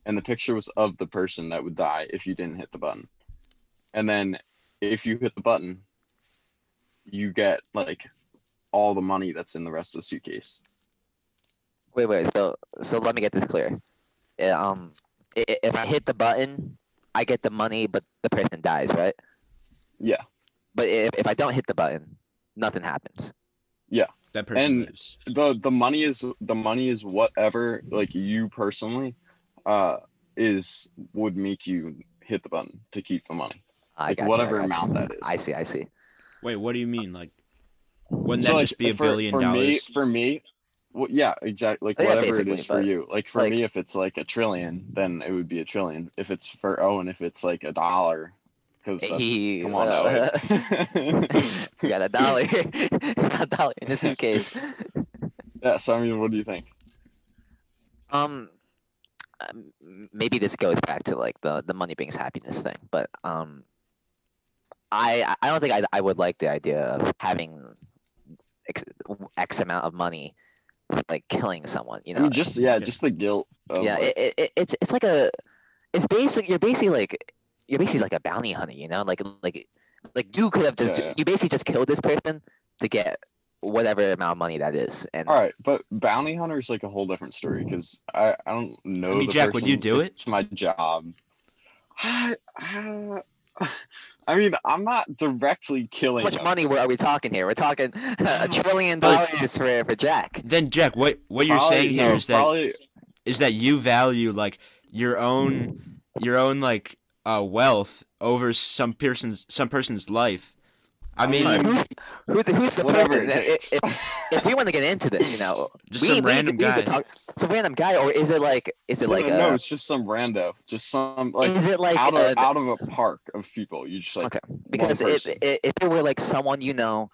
Speaker 3: and the picture was of the person that would die if you didn't hit the button and then if you hit the button you get like all the money that's in the rest of the suitcase
Speaker 2: Wait, wait. So so let me get this clear. Um, if I hit the button, I get the money, but the person dies, right?
Speaker 3: yeah
Speaker 2: But if, if I don't hit the button, nothing happens.
Speaker 1: That person
Speaker 3: And-
Speaker 1: lives.
Speaker 3: the the money is the money is whatever like you personally uh is would make you hit the button to keep the money
Speaker 2: I
Speaker 3: Like,
Speaker 2: got you, I
Speaker 3: whatever
Speaker 2: got you.
Speaker 3: amount that is.
Speaker 2: I see. I see.
Speaker 1: Wait, what do you mean? Like, wouldn't
Speaker 3: So,
Speaker 1: that
Speaker 3: like,
Speaker 1: just be a
Speaker 3: for,
Speaker 1: billion
Speaker 3: for
Speaker 1: dollars?
Speaker 3: me for me well, yeah exactly like
Speaker 2: Yeah,
Speaker 3: whatever it is for you like for
Speaker 2: like-
Speaker 3: me if it's like a trillion then it would be a trillion if it's for owen if it's like a dollar because
Speaker 2: Hey,
Speaker 3: come on
Speaker 2: well, <laughs> <laughs>
Speaker 3: Owen.
Speaker 2: got a dollar. <laughs> a dollar in the suitcase.
Speaker 3: yeah so i mean what do you think
Speaker 2: Um, um, maybe this goes back to like the the money brings happiness thing, but um, I I- I don't think I I would like the idea of having x, x amount of money, like killing someone. You
Speaker 3: I
Speaker 2: know,
Speaker 3: mean, just yeah just the guilt of
Speaker 2: yeah,
Speaker 3: like,
Speaker 2: it, it, it, it's it's like a, it's basically you're basically like you're basically like a bounty hunter. You know, like like like you could have just
Speaker 3: Yeah, yeah.
Speaker 2: you basically just killed this person to get whatever amount of money that is, and
Speaker 3: All right, but bounty hunter is like a whole different story because I, I don't know.
Speaker 1: mean,
Speaker 3: the
Speaker 1: Jack, would you do it?
Speaker 3: It's my job. I, I, <laughs> I mean, I'm not directly killing.
Speaker 2: How much
Speaker 3: them.
Speaker 2: money were- are we talking here? We're talking <laughs> a trillion dollars for for Jack.
Speaker 1: Then Jack, what what you're
Speaker 3: Probably-
Speaker 1: saying here
Speaker 3: no,
Speaker 1: is that
Speaker 3: probably,
Speaker 1: is that you value like your own your own like uh wealth over some person's some person's life. I
Speaker 3: I
Speaker 1: mean,
Speaker 3: mean,
Speaker 2: Who- who's who's the
Speaker 3: whatever
Speaker 2: person?
Speaker 3: it.
Speaker 2: If, if we want to get into this, you know, <laughs>
Speaker 1: just
Speaker 2: we,
Speaker 1: some
Speaker 2: we need
Speaker 1: random
Speaker 2: we to
Speaker 1: guy.
Speaker 2: talk- some random guy, or is it like is it
Speaker 3: no,
Speaker 2: like
Speaker 3: no, no, it's just some rando, just some like
Speaker 2: is it like
Speaker 3: out of out of a park of people. You just like
Speaker 2: Okay, because if
Speaker 3: person.
Speaker 2: if it were like someone you know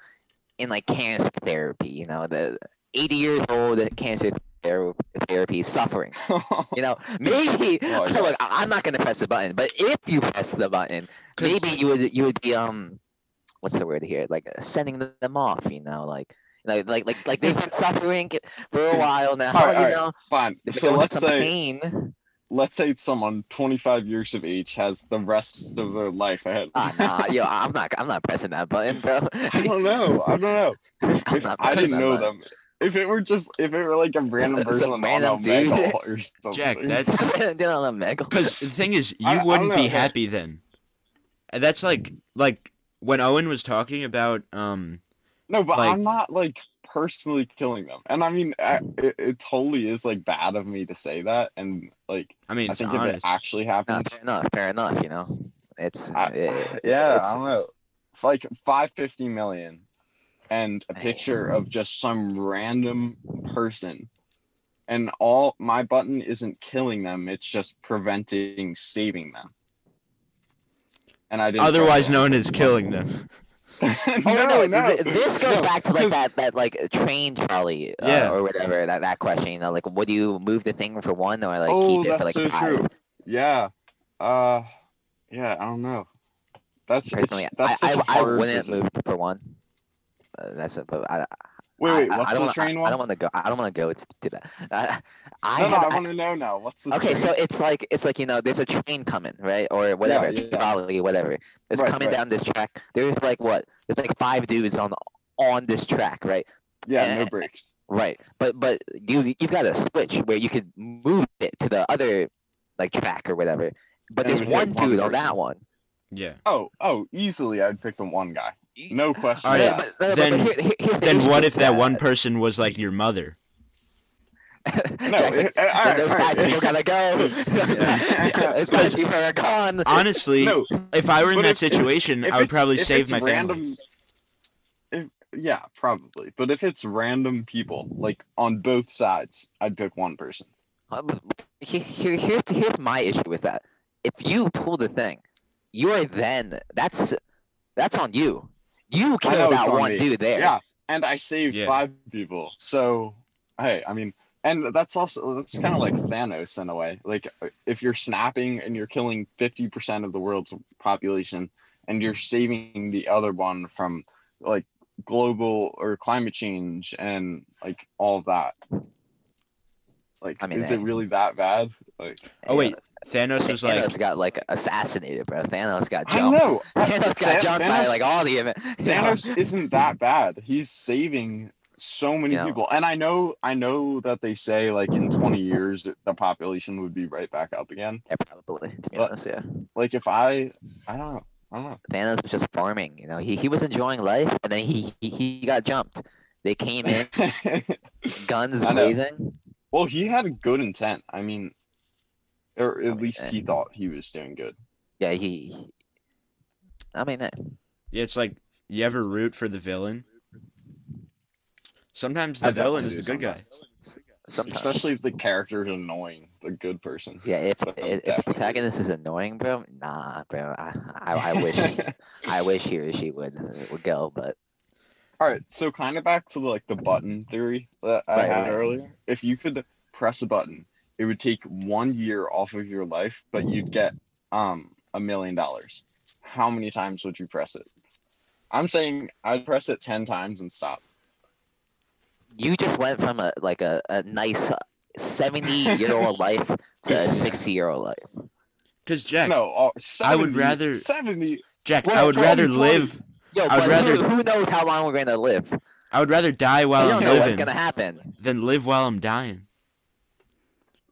Speaker 2: in like cancer therapy, you know, the 80 years old cancer ther- therapy suffering, <laughs> you know, maybe <laughs>
Speaker 3: Oh, yeah.
Speaker 2: look, I'm not gonna press the button, but if you press the button, maybe you would you would be um what's the word here like sending them off you know like like like like, like they've been suffering for a while now
Speaker 3: Alright,
Speaker 2: you
Speaker 3: alright,
Speaker 2: know
Speaker 3: fine.
Speaker 2: they've
Speaker 3: So let's say
Speaker 2: pain
Speaker 3: let's say someone 25 years of age has the rest of their life ahead.
Speaker 2: ah nah yo i'm not i'm not pressing that button bro <laughs>
Speaker 3: I don't know. I don't know. If, if I didn't know
Speaker 2: button.
Speaker 3: them, if it were just if it were like a random
Speaker 2: some
Speaker 3: person on
Speaker 2: random
Speaker 3: a
Speaker 2: dude. <laughs>
Speaker 3: Or something.
Speaker 1: Jack, that's
Speaker 2: Did on a mega
Speaker 1: because the thing is, you
Speaker 3: I- I don't
Speaker 1: wouldn't
Speaker 3: know,
Speaker 1: be
Speaker 3: hey.
Speaker 1: happy then. That's like like when Owen was talking about um
Speaker 3: no, but
Speaker 1: like-
Speaker 3: I'm not like personally killing them, and I mean, I, it, it totally is like bad of me to say that, and like
Speaker 1: I mean
Speaker 3: I
Speaker 1: it's
Speaker 3: think if it actually
Speaker 2: nah,
Speaker 3: happens,
Speaker 2: fair enough fair enough you know it's
Speaker 3: I,
Speaker 2: it-
Speaker 3: yeah,
Speaker 2: it's-
Speaker 3: I don't know, It's like 550 million, and a picture of just some random person. And all my button isn't killing them; it's just preventing saving them. And I didn't.
Speaker 1: Otherwise
Speaker 3: press
Speaker 1: known as killing them. <laughs>
Speaker 2: Oh no, no, th- this goes
Speaker 3: no,
Speaker 2: back to like that that like train trolley uh,
Speaker 1: Yeah.
Speaker 2: or whatever that that question. You know, like would you move the thing for one or like
Speaker 3: oh,
Speaker 2: keep it for like
Speaker 3: so
Speaker 2: five?
Speaker 3: true. Yeah. Uh, yeah. I don't know. That's it's-
Speaker 2: Personally, I,
Speaker 3: that's such
Speaker 2: I,
Speaker 3: a
Speaker 2: I
Speaker 3: hard
Speaker 2: wouldn't
Speaker 3: decision.
Speaker 2: move for one. That's a, but I,
Speaker 3: Wait, wait.
Speaker 2: I,
Speaker 3: What's
Speaker 2: I don't
Speaker 3: the
Speaker 2: wanna-
Speaker 3: train
Speaker 2: I,
Speaker 3: one?
Speaker 2: I don't want to go. I don't want to go to, to that. Uh, I
Speaker 3: no, no, I
Speaker 2: I-
Speaker 3: want to know now. What's the
Speaker 2: okay,
Speaker 3: train?
Speaker 2: so it's like it's like you know, there's a train coming, right, or whatever,
Speaker 3: yeah, yeah.
Speaker 2: trolley, whatever. It's
Speaker 3: Right,
Speaker 2: coming
Speaker 3: right.
Speaker 2: down this track. There's like what? There's like five dudes on on this track, right?
Speaker 3: yeah, no
Speaker 2: eh,
Speaker 3: brakes.
Speaker 2: Right, but but you you've got a switch where you could move it to the other like track or whatever. But
Speaker 3: And
Speaker 2: there's
Speaker 3: would hit
Speaker 2: one
Speaker 3: one
Speaker 2: dude on that one.
Speaker 1: Yeah.
Speaker 3: Oh, oh, easily I'd pick the one guy. No question.
Speaker 1: Alright,
Speaker 2: Yeah, but, no, but-
Speaker 1: Then-
Speaker 2: but here- here- here's the
Speaker 1: Then what if that one person was like your mother? <laughs>
Speaker 3: No,
Speaker 2: Jackson,
Speaker 3: alright,
Speaker 2: those
Speaker 3: alright.
Speaker 2: people gotta go.
Speaker 3: Yeah.
Speaker 2: those five people are gone.
Speaker 1: Honestly,
Speaker 3: No,
Speaker 1: if I were in that
Speaker 3: if- if-
Speaker 1: situation,
Speaker 3: if
Speaker 1: I would probably save
Speaker 3: it's
Speaker 1: my family.
Speaker 3: If, yeah, probably. But if it's random people, like on both sides, I'd pick one person.
Speaker 2: Um, he- here, here's here's my issue with that. If you pull the thing, you are then that's that's on you. You
Speaker 3: I know
Speaker 2: killed that
Speaker 3: on
Speaker 2: one
Speaker 3: me.
Speaker 2: dude there.
Speaker 3: Yeah, and I saved
Speaker 1: Yeah.
Speaker 3: five people. So, hey, I mean, and that's also that's kind of like Thanos in a way. Like if you're snapping and you're killing fifty percent of the world's population, and you're saving the other one from like global or climate change and like all of that. Like,
Speaker 2: I mean,
Speaker 3: is
Speaker 2: eh.
Speaker 3: it really that bad? Like,
Speaker 1: Oh wait, Thanos was like
Speaker 2: Thanos
Speaker 1: like,
Speaker 2: got like assassinated, bro. Thanos got jumped.
Speaker 3: I
Speaker 2: jumped.
Speaker 3: know. <laughs>
Speaker 2: Thanos got
Speaker 3: Tha-
Speaker 2: jumped by like all the event. <laughs> you know?
Speaker 3: Thanos isn't that bad. He's saving so many
Speaker 2: Yeah.
Speaker 3: people. And I know I know that they say like in 20 years the population would be right back up again.
Speaker 2: Yeah, probably. To be
Speaker 3: But-
Speaker 2: honest, yeah.
Speaker 3: Like if I I don't know. I don't know.
Speaker 2: Thanos was just farming. You know, he he was enjoying life, and then he he, he got jumped. They came in, <laughs> guns
Speaker 3: I
Speaker 2: blazing.
Speaker 3: well, he had a good intent. I mean, or at
Speaker 2: mean,
Speaker 3: least he thought he was doing good.
Speaker 2: Yeah, he. he- I mean, eh,
Speaker 1: Yeah, it's like you ever root for the villain. Sometimes the villain is the good guy.
Speaker 2: sometimes.
Speaker 3: Especially if the character is annoying, the good person.
Speaker 2: Yeah, if <laughs> if, if the protagonist is annoying, bro, nah, bro. I I, I wish <laughs> I wish he or she would would go, but
Speaker 3: All right, so kind of back to like the button theory that I
Speaker 2: Right,
Speaker 3: had
Speaker 2: right.
Speaker 3: earlier. If you could press a button, it would take one year off of your life, but you'd get um a million dollars. How many times would you press it? I'm saying I'd press it ten times and stop.
Speaker 2: you just went from a like a, a nice seventy year old <laughs> life to a sixty year old life.
Speaker 1: Cause Jack,
Speaker 3: no, uh, 70,
Speaker 1: I would rather-
Speaker 3: 70.
Speaker 1: Jack,
Speaker 2: Well,
Speaker 1: I would
Speaker 3: it's
Speaker 1: rather
Speaker 3: 2020.
Speaker 1: live.
Speaker 2: Yo,
Speaker 1: I'd
Speaker 2: but
Speaker 1: rather-
Speaker 2: who, who knows how long we're gonna live?
Speaker 1: I would rather die
Speaker 2: We
Speaker 1: while
Speaker 2: don't
Speaker 1: I'm
Speaker 2: know what's
Speaker 1: living
Speaker 2: gonna happen.
Speaker 1: than live while I'm dying.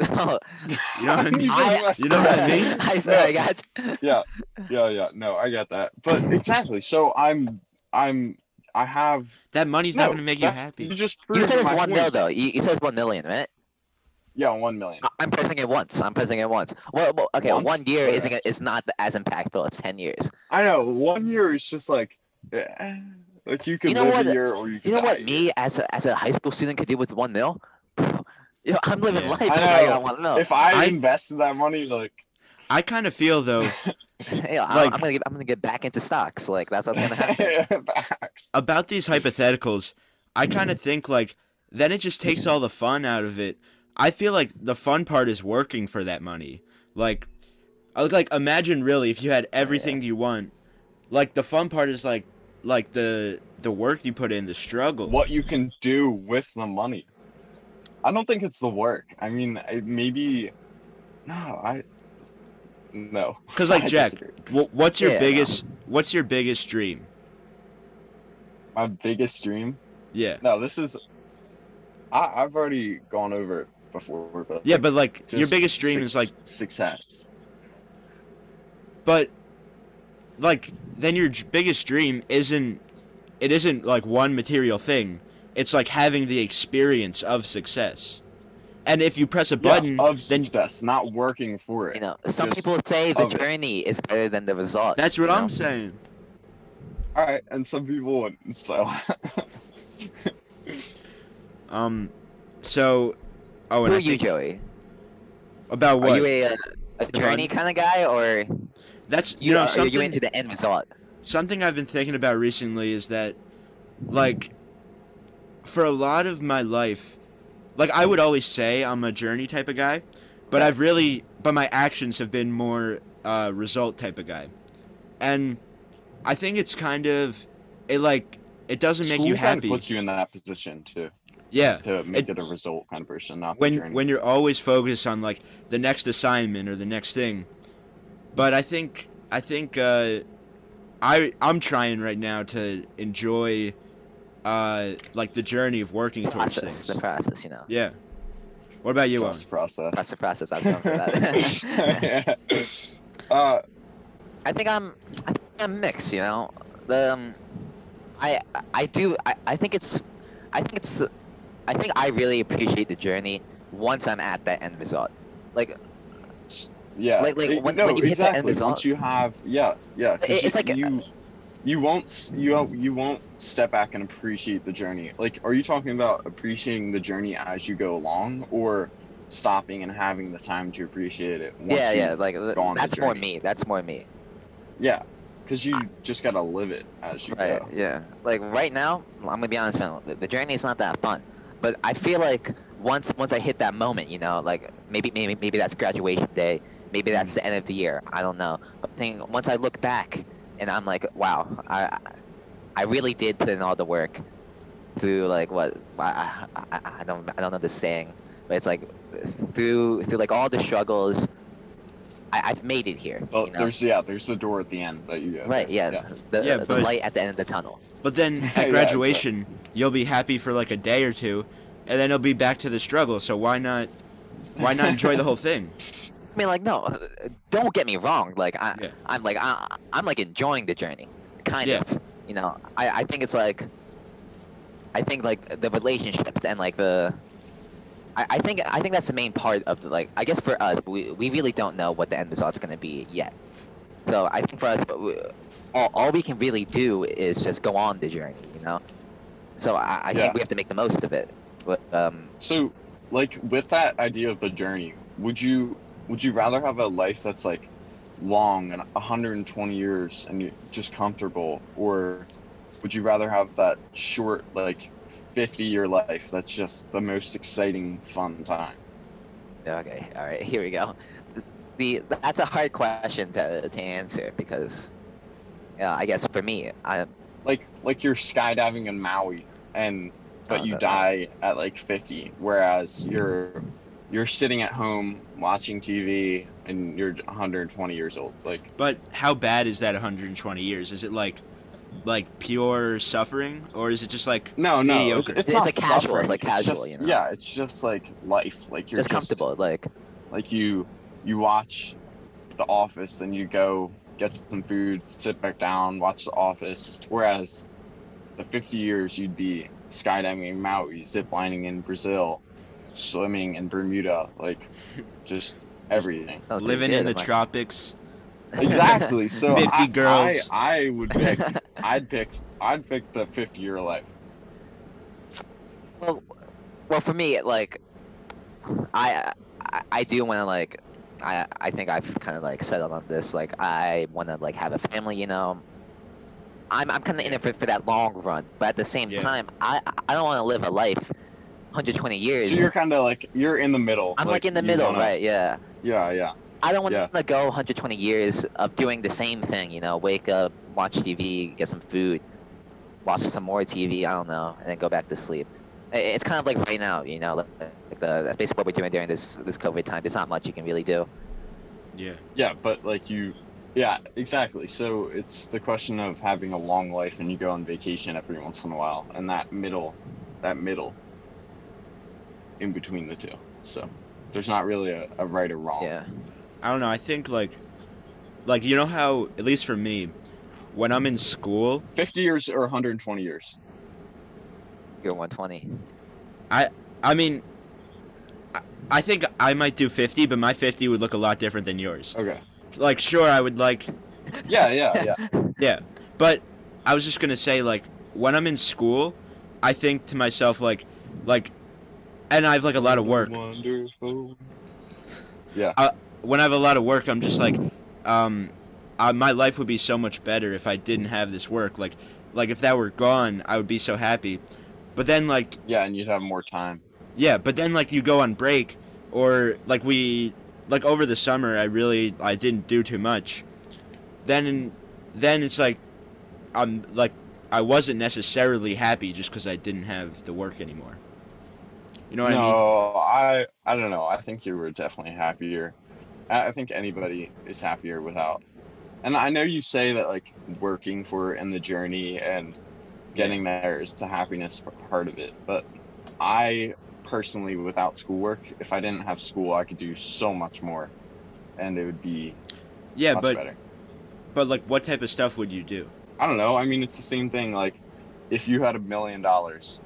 Speaker 2: You
Speaker 1: You know what I mean? <laughs>
Speaker 2: I-
Speaker 1: You know what I mean?
Speaker 2: I said I got you.
Speaker 3: yeah yeah yeah no i get that but exactly so i'm i'm i have
Speaker 1: That money's
Speaker 3: no,
Speaker 1: not gonna make you happy.
Speaker 3: you just
Speaker 2: You said it's
Speaker 3: my
Speaker 2: one mil though. You, you said it's one million, right?
Speaker 3: yeah one million
Speaker 2: I- I'm pressing it once. I'm pressing it once. Well, well okay,
Speaker 3: Once?
Speaker 2: one year
Speaker 3: Okay.
Speaker 2: isn't is not as impactful as ten years.
Speaker 3: i know one year is just like eh, like you can
Speaker 2: You know
Speaker 3: live
Speaker 2: what?
Speaker 3: a year or you could
Speaker 2: You know
Speaker 3: die
Speaker 2: what
Speaker 3: a
Speaker 2: me as a as a high school student could do with one mil? You know, I'm living
Speaker 1: Yeah.
Speaker 2: life.
Speaker 3: I
Speaker 2: if I
Speaker 3: know.
Speaker 2: got one mil.
Speaker 3: if i,
Speaker 1: I-
Speaker 3: invested that money like
Speaker 1: I kind of feel though <laughs>
Speaker 2: Yeah, I'm,
Speaker 1: like-
Speaker 2: I'm gonna get I'm gonna get back into stocks. Like that's what's gonna happen. <laughs>
Speaker 3: Facts.
Speaker 1: about these hypotheticals. I kind of mm-hmm. think like then it just takes mm-hmm. all the fun out of it. I feel like the fun part is working for that money. Like, I would like imagine really if you had oh, everything you want. Like the fun part is like like the the work you put in, the struggle.
Speaker 3: what you can do with the money i don't think it's the work i mean I, maybe no i no <laughs>
Speaker 1: Because like Jack, what's your
Speaker 2: Yeah, no.
Speaker 1: biggest what's your biggest dream?
Speaker 3: my biggest dream
Speaker 1: Yeah.
Speaker 3: No, this is. I, I've already gone over it before, but
Speaker 1: Yeah, but like your biggest dream
Speaker 3: suc-
Speaker 1: is like
Speaker 3: success.
Speaker 1: but like then your j- biggest dream isn't it isn't like one material thing it's like having the experience of success and if you press a button
Speaker 3: yeah, of
Speaker 1: then
Speaker 3: success, not working for it.
Speaker 2: You know, some
Speaker 3: Just
Speaker 2: people say the journey is better than the result.
Speaker 1: that's what i'm
Speaker 2: know?
Speaker 1: saying
Speaker 3: All right, and some people wouldn't. So <laughs>
Speaker 1: um so oh
Speaker 2: Who are you, Joey?
Speaker 1: about what?
Speaker 2: Are you a, a journey kind of guy, or
Speaker 1: that's you,
Speaker 2: you,
Speaker 1: know
Speaker 2: are
Speaker 1: something
Speaker 2: you into the end result?
Speaker 1: something I've been thinking about recently is that, like, for a lot of my life, like I would always say I'm a journey type of guy, but I've really, but my actions have been more uh, result type of guy, and I think it's kind of, it like it doesn't make you
Speaker 3: School kinda
Speaker 1: happy.
Speaker 3: puts you in that position too.
Speaker 1: Yeah,
Speaker 3: to make it, a result kind of person, not the
Speaker 1: when
Speaker 3: journey.
Speaker 1: when you're always focused on like the next assignment or the next thing. But I think I think uh, I I'm trying right now to enjoy uh, like the journey of working
Speaker 2: The
Speaker 1: towards
Speaker 2: process, the process, you know.
Speaker 1: Yeah. What about you, Owen?
Speaker 3: Trust the process.
Speaker 2: That's the process. I was going for that. <laughs>
Speaker 3: uh,
Speaker 2: I think I'm, I think I'm mixed. You know, the, um, I, I do. I, I think it's, I think it's, I think I really appreciate the journey once I'm at that end result. Like,
Speaker 3: yeah.
Speaker 2: Like- like when-
Speaker 3: no,
Speaker 2: when you hit the end result-
Speaker 3: Once you have, yeah, yeah. 'cause
Speaker 2: It- it's
Speaker 3: you,
Speaker 2: like a-
Speaker 3: you, you won't, you you won't step back and appreciate the journey. Like, are you talking about appreciating the journey as you go along, or stopping and having the time to appreciate it? Once
Speaker 2: yeah, yeah. Like that's more me. That's more me.
Speaker 3: Yeah, because you just gotta live it as you
Speaker 2: Right.
Speaker 3: go.
Speaker 2: Yeah. Like right now, I'm gonna be honest, man. The, the journey is not that fun, but I feel like once once I hit that moment, you know, like maybe maybe maybe that's graduation day, maybe that's mm. the end of the year. I don't know. But I think once I look back and I'm like, wow, I I really did put in all the work through like what I I, I, I don't I don't know the saying, but it's like through through like all the struggles. I, I've made it here.
Speaker 3: Well,
Speaker 2: you know?
Speaker 3: there's yeah, there's the door at the end that you go.
Speaker 2: Right,
Speaker 3: through.
Speaker 2: yeah, The,
Speaker 1: Yeah,
Speaker 2: the
Speaker 1: but-
Speaker 2: light at the end of the tunnel.
Speaker 1: But then <laughs>
Speaker 3: Yeah,
Speaker 1: at
Speaker 3: exactly.
Speaker 1: graduation, you'll be happy for like a day or two, and then it'll be back to the struggle. So why not why not enjoy the whole thing? <laughs>
Speaker 2: I mean, like, no, uh, don't get me wrong. Like, I,
Speaker 1: Yeah.
Speaker 2: I'm like, I, I'm like enjoying the journey, kind
Speaker 1: Yeah.
Speaker 2: of. You know, I, I think it's like, I think like the relationships and like the, I, I think I think that's the main part of the, like, I guess for us, we, we really don't know what the end result's gonna be yet. So I think for us, we, all, all we can really do is just go on the journey, you know. So I, I
Speaker 3: Yeah.
Speaker 2: think we have to make the most of it. But um,
Speaker 3: So, like with that idea of the journey, would you would you rather have a life that's like long and 120 years and you're just comfortable, or would you rather have that short like 50 year life that's just the most exciting fun time?
Speaker 2: Okay, all right, <laughs> here we go. The that's a hard question to to answer because, yeah, I guess for me, I
Speaker 3: Like like you're skydiving in Maui and but
Speaker 2: Oh,
Speaker 3: you die at like 50, whereas you're you're sitting at home watching TV and you're 120 years old. Like
Speaker 1: But how bad is that 120 years? Is it like like pure suffering or is it just like
Speaker 3: No, no,
Speaker 1: mediocre.
Speaker 3: It's, it's,
Speaker 2: It's
Speaker 3: not
Speaker 2: a casual,
Speaker 3: suffering,
Speaker 2: like casual,
Speaker 3: just-
Speaker 2: you know?
Speaker 3: Yeah, it's just like life. Like you're
Speaker 2: just comfortable. Like,
Speaker 3: Like you, you watch The Office, then you go get some food, sit back down, watch The Office. Whereas, the 50 years you'd be skydiving in Maui, ziplining in Brazil, swimming in Bermuda, like <laughs> just everything.
Speaker 2: Oh, sounds
Speaker 1: living in the
Speaker 2: I'm like-
Speaker 1: tropics?
Speaker 3: Exactly. So <laughs>
Speaker 1: 50
Speaker 3: I,
Speaker 1: girls.
Speaker 3: I, I would pick. <laughs> I'd pick. I'd pick the 50 year life.
Speaker 2: well, well, for me, like, I I, I do want to like, I I think I've kind of like settled on this. Like, I want to like have a family. You know, I'm I'm kind of in it for, for that long run, but at the same
Speaker 1: Yeah.
Speaker 2: time, I I don't want to live a life, 120 years.
Speaker 3: So you're kind of like you're in the middle.
Speaker 2: I'm like, in the middle,
Speaker 3: wanna-
Speaker 2: right? Yeah.
Speaker 3: Yeah, yeah.
Speaker 2: I don't want
Speaker 3: Yeah.
Speaker 2: to go 120 years of doing the same thing. You know, wake up, watch TV, get some food, watch some more TV. I don't know, and then go back to sleep. It's kind of like right now. You know, like like the, that's basically what we're doing during this this COVID time. There's not much you can really do.
Speaker 1: Yeah.
Speaker 3: Yeah, but like you, yeah, exactly. So it's the question of having a long life and you go on vacation every once in a while, and that middle, that middle, in between the two. So there's not really a, a right or wrong.
Speaker 2: Yeah.
Speaker 1: I don't know. I think like like you know how at least for me when I'm in school,
Speaker 3: 50 years or 120 years.
Speaker 2: You're 120.
Speaker 1: I I mean I- I think I might do 50, but my 50 would look a lot different than yours.
Speaker 3: Okay.
Speaker 1: Like sure I would like
Speaker 3: Yeah, yeah, yeah. <laughs>
Speaker 1: Yeah, but I was just gonna say like when I'm in school, I think to myself like, like, and I have like a lot of work.
Speaker 3: Wonderful.
Speaker 1: When I have a lot of work, I'm just like, um, uh, my life would be so much better if I didn't have this work. Like, like if that were gone, I would be so happy. But then like,
Speaker 3: Yeah, and you'd have more time.
Speaker 1: yeah, but then like you go on break, or like we, like over the summer, I really I didn't do too much. Then, then it's like, I'm like I wasn't necessarily happy just because I didn't have the work anymore. You know what I mean?
Speaker 3: no, I, I don't know. I think you were definitely happier. I, think anybody is happier without. And I know you say that like working for in the journey and getting there is the happiness part of it, but I personally, without schoolwork, if I didn't have school, I could do so much more, and it would be
Speaker 1: Yeah,
Speaker 3: much
Speaker 1: but
Speaker 3: better.
Speaker 1: but like, what type of stuff would you do?
Speaker 3: I don't know. I mean, it's the same thing. Like, if you had a million dollars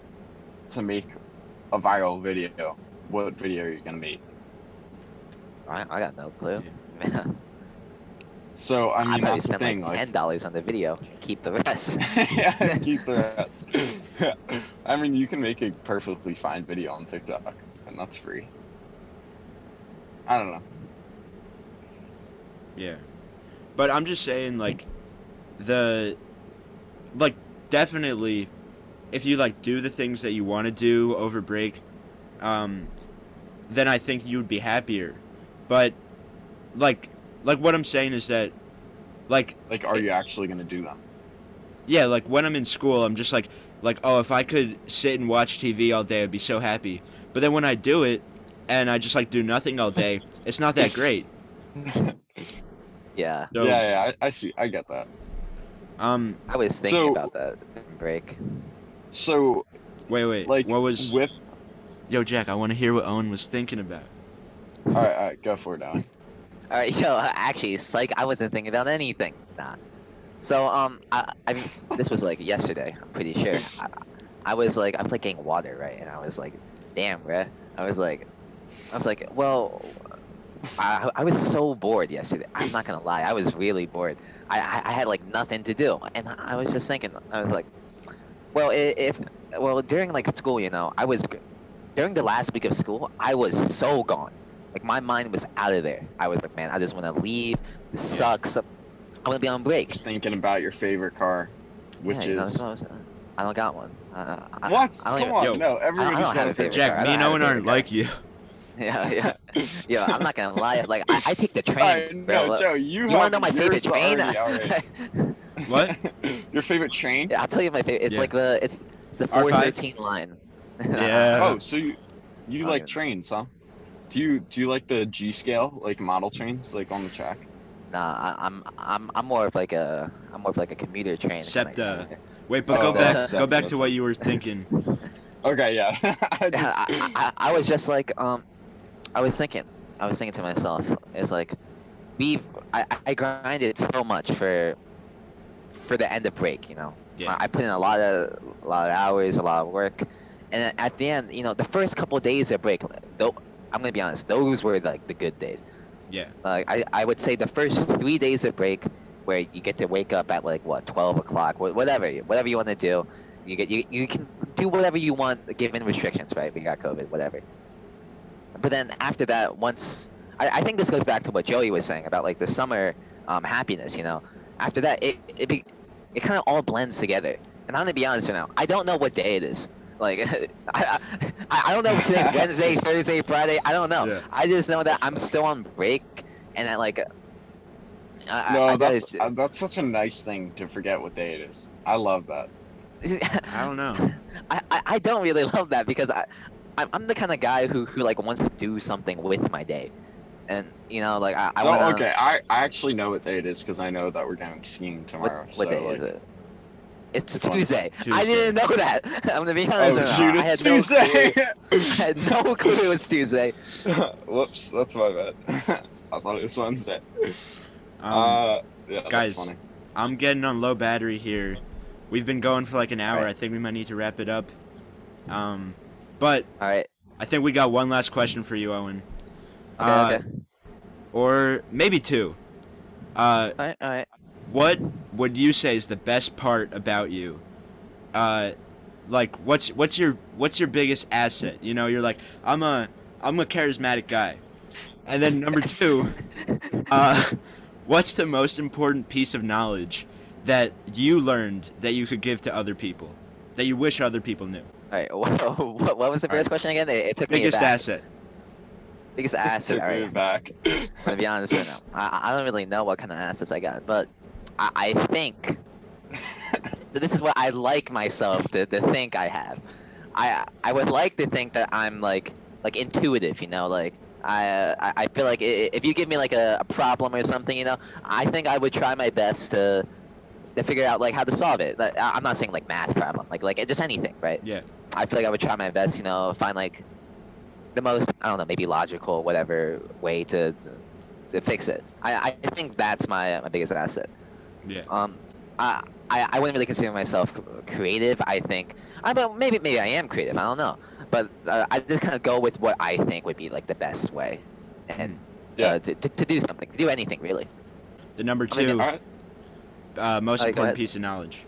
Speaker 3: to make a viral video, what video are you gonna make?
Speaker 2: I, I got no clue. <laughs>
Speaker 3: So I
Speaker 2: I
Speaker 3: mean,
Speaker 2: probably
Speaker 3: that's the
Speaker 2: spend
Speaker 3: thing.
Speaker 2: like
Speaker 3: Like,
Speaker 2: ten dollars on the video, keep the rest. <laughs> <laughs>
Speaker 3: yeah, keep the rest. I mean, you can make a perfectly fine video on TikTok, and that's free. I don't know.
Speaker 1: Yeah, but I'm just saying like, the, like definitely, if you like do the things that you want to do over break, um, then I think you would be happier. But, like, like what I'm saying is that, like
Speaker 3: Like, are you actually gonna do them?
Speaker 1: Yeah, like when I'm in school, I'm just like, like, oh, if I could sit and watch TV all day, I'd be so happy. But then when I do it, and I just like do nothing all day, it's not that great. <laughs>
Speaker 2: yeah,
Speaker 1: So,
Speaker 3: yeah, yeah, I, I see. I get that.
Speaker 1: um,
Speaker 2: I was thinking
Speaker 3: So-
Speaker 2: about that break.
Speaker 3: So,
Speaker 1: wait, wait,
Speaker 3: like,
Speaker 1: what was?
Speaker 3: with?
Speaker 1: Yo, Jack, I want to hear what Owen was thinking about.
Speaker 3: All right, all right, go for it, Alan. <laughs>
Speaker 2: All right, yo, <laughs> actually, like, I wasn't thinking about anything. Nah. So, um, I, I mean, this was like yesterday. I'm pretty sure. <laughs> I, I was like, I was like getting water, right? And I was like, damn, bruh. I was like, I was like, well, I, I was so bored yesterday. I'm not gonna lie, I was really bored. I, I, I had like nothing to do, and I, I was just thinking, I was like, well, i- if, well, during like school, you know, I was, during the last week of school, I was so gone. Like my mind was out of there. I was like, man, I just want to leave. This sucks. I want to be on break.
Speaker 3: Just thinking about your favorite car, which
Speaker 2: Yeah, you know,
Speaker 3: is
Speaker 2: I don't got one. Uh, I,
Speaker 3: what?
Speaker 2: I don't
Speaker 3: Come
Speaker 2: even,
Speaker 3: on,
Speaker 1: Yo,
Speaker 3: no, everybody's
Speaker 2: have
Speaker 3: got
Speaker 2: a
Speaker 3: a
Speaker 2: favorite
Speaker 3: favorite.
Speaker 2: car.
Speaker 1: Jack, me
Speaker 2: don't
Speaker 1: and Owen aren't like you. <laughs>
Speaker 2: Yeah, yeah. Yo, I'm not gonna lie. Like I, I take the <laughs> train.
Speaker 3: I
Speaker 2: bro.
Speaker 3: Joe, you,
Speaker 2: you wanna know my favorite
Speaker 3: yours
Speaker 2: train? <laughs>
Speaker 3: already outright.
Speaker 1: What? <laughs>
Speaker 3: Your favorite train?
Speaker 2: yeah, I'll tell you my favorite. It's
Speaker 1: Yeah.
Speaker 2: like the it's it's the
Speaker 1: R5?
Speaker 2: 413 line. <laughs>
Speaker 1: Yeah.
Speaker 3: Oh, so you you
Speaker 2: I
Speaker 3: like
Speaker 2: don't
Speaker 3: trains, huh? Do you do you like the G scale, like model trains, like on the track?
Speaker 2: Nah, I, I'm I'm I'm more of like a I'm more of like a commuter train. kinda
Speaker 1: SEPTA.
Speaker 2: guy.
Speaker 1: Wait, but
Speaker 3: Oh,
Speaker 1: go back.
Speaker 2: that's-
Speaker 1: Go back to what you were thinking. <laughs>
Speaker 3: Okay, yeah. I just-
Speaker 2: I, I, I was just like, um, I was thinking, I was thinking to myself, it's like, we've, I, I grinded so much for, for the end of break, you know.
Speaker 1: Yeah.
Speaker 2: I, I put in a lot of, a lot of hours, a lot of work, and at the end, you know, the first couple of days of break, though, I'm gonna be honest, those were like the good days.
Speaker 1: Yeah.
Speaker 2: Like I, I would say the first three days of break, where you get to wake up at like what 12 o'clock, whatever, whatever you want to do, you get you, you can do whatever you want given restrictions, right? We got COVID, whatever. But then after that, once I, I think this goes back to what Joey was saying about like the summer um, happiness, you know. After that, it it be, it kind of all blends together. And I'm gonna be honest right now, I don't know what day it is. Like <laughs> I, I I don't know if today's <laughs> Wednesday, Thursday, Friday. I don't know.
Speaker 1: Yeah.
Speaker 2: I just know that I'm still on break, and I like. I, I-
Speaker 3: no,
Speaker 2: I gotta-
Speaker 3: that's uh, that's such a nice thing to forget what day it is. I love that.
Speaker 1: I don't know. <laughs>
Speaker 2: I, I, I don't really love that because I I'm, I'm the kind of guy who, who like wants to do something with my day, and you know like I, I
Speaker 3: oh,
Speaker 2: want to.
Speaker 3: okay. I, I actually know what day it is because I know that we're going skiing tomorrow.
Speaker 2: What, what
Speaker 3: so,
Speaker 2: day
Speaker 3: like,
Speaker 2: is it? It's
Speaker 3: It's on
Speaker 2: Tuesday. I didn't know that. <laughs> I'm gonna be honest.
Speaker 3: Oh
Speaker 2: right now.
Speaker 3: shoot!
Speaker 2: I
Speaker 3: It's
Speaker 2: had no
Speaker 3: Tuesday.
Speaker 2: clue- <laughs> I had no clue it was Tuesday. <laughs>
Speaker 3: Whoops, that's my bad. I thought it was Wednesday.
Speaker 1: Um,
Speaker 3: uh, yeah,
Speaker 1: guys,
Speaker 3: that's funny.
Speaker 1: I'm getting on low battery here. We've been going for like an hour.
Speaker 2: Alright.
Speaker 1: I think we might need to wrap it up. Um, but
Speaker 2: All right.
Speaker 1: I think we got one last question for you, Owen,
Speaker 2: Okay.
Speaker 1: Uh,
Speaker 2: okay.
Speaker 1: or maybe two. Uh,
Speaker 2: All right. All right.
Speaker 1: what would you say is the best part about you? Uh, like what's what's your what's your biggest asset? You know, you're like I'm a I'm a charismatic guy, and then number two, <laughs> uh, what's the most important piece of knowledge that you learned that you could give to other people, that you wish other people knew?
Speaker 2: All right. <laughs> What, what was the
Speaker 1: All right.
Speaker 2: first question again? It, it took
Speaker 1: Biggest
Speaker 2: me aback.
Speaker 1: asset.
Speaker 2: Biggest asset.
Speaker 3: Took
Speaker 2: right.
Speaker 3: back.
Speaker 2: I'm gonna be honest right now. <laughs> I, I don't really know what kind of assets I got, but I, I think so this is what I like myself to, to think I have. I I would like to think that I'm like like intuitive, you know, like I I, feel like if you give me like a, a problem or something, you know, I think I would try my best to to figure out like how to solve it. Like, I'm not saying like math problem, like like just anything, right?
Speaker 1: Yeah.
Speaker 2: I feel like I would try my best, you know, find like the most I don't know, maybe logical, whatever way to to fix it. I, I think that's my my biggest asset.
Speaker 1: Yeah.
Speaker 2: Um, I, I I wouldn't really consider myself creative. I think I but maybe maybe I am creative. I don't know, but uh, I just kind of go with what I think would be like the best way, and
Speaker 3: Yeah.
Speaker 2: uh, to, to to do something, to do anything really.
Speaker 1: The number
Speaker 2: I mean,
Speaker 1: two, uh, most
Speaker 2: Alright,
Speaker 1: important piece of knowledge.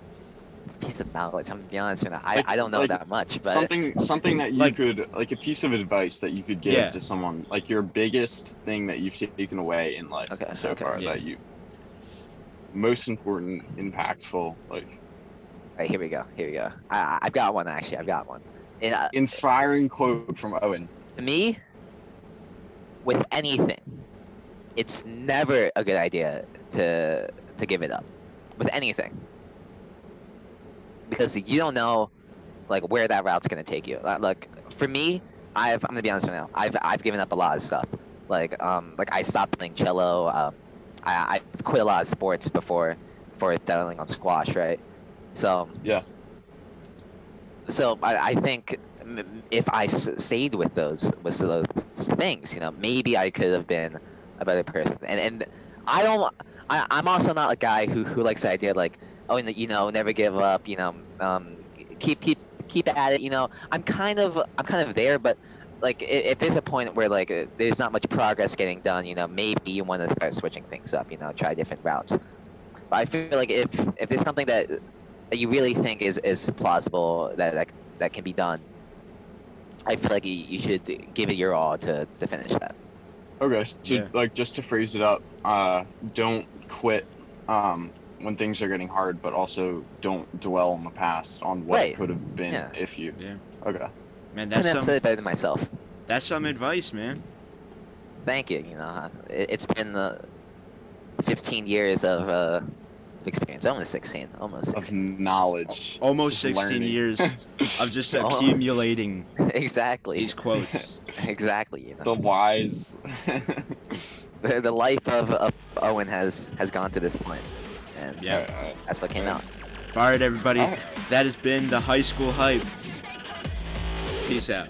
Speaker 2: Piece of knowledge. I'm gonna be honest with you. I,
Speaker 3: Like-
Speaker 2: I don't know
Speaker 3: like
Speaker 2: that much, but
Speaker 3: something something that you
Speaker 1: Like-
Speaker 3: could like a piece of advice that you could give
Speaker 1: Yeah.
Speaker 3: to someone like your biggest thing that you've taken away in life
Speaker 2: Okay,
Speaker 3: so
Speaker 2: okay.
Speaker 3: far
Speaker 1: Yeah.
Speaker 3: that you most important impactful like
Speaker 2: All right, here we go. Here we go. I, I- I've got one actually. I've got one. And, uh,
Speaker 3: inspiring quote from Owen
Speaker 2: to me, with anything, it's never a good idea to to give it up. With anything, because you don't know, like where that route's gonna take you. Look, for me, I've I'm gonna be honest right now. I've I've given up a lot of stuff. Like um like I stopped playing cello. Um, I I quit a lot of sports before before settling on squash, right? So
Speaker 3: Yeah.
Speaker 2: So I, I think if I stayed with those with those things, you know, maybe I could have been a better person. And and I don't. I, I'm also not a guy who, who likes the idea like, oh, you know, never give up. You know, um, keep keep keep at it. You know, I'm kind of I'm kind of there, but like if, if there's a point where like uh, there's not much progress getting done, you know, maybe you want to start switching things up. You know, try different routes. But I feel like if if there's something that that you really think is is plausible that that, that can be done, I feel like you, you should give it your all to, to finish that.
Speaker 3: Okay, so
Speaker 1: Yeah.
Speaker 3: like just to phrase it up, uh, don't quit um, when things are getting hard, but also don't dwell on the past on what
Speaker 2: Right,
Speaker 3: could have been
Speaker 2: yeah.
Speaker 3: if you.
Speaker 1: Yeah.
Speaker 3: Okay.
Speaker 1: Man,
Speaker 2: Couldn't
Speaker 1: that's
Speaker 2: have
Speaker 1: some
Speaker 2: said it better than myself.
Speaker 1: that's some advice, man.
Speaker 2: Thank you. You know, it, it's been the 15 years of uh, experience. Almost 16. Almost.
Speaker 3: Of knowledge.
Speaker 1: Almost 16
Speaker 3: learning.
Speaker 1: years <laughs> of just <laughs> accumulating <laughs>
Speaker 2: exactly.
Speaker 1: these quotes.
Speaker 2: exactly. You
Speaker 3: the wise.
Speaker 2: the, the life of, of Owen has has gone to this point, and
Speaker 1: Yeah.
Speaker 2: That's what came out.
Speaker 1: All right, everybody. That has been the high school hype. Peace out.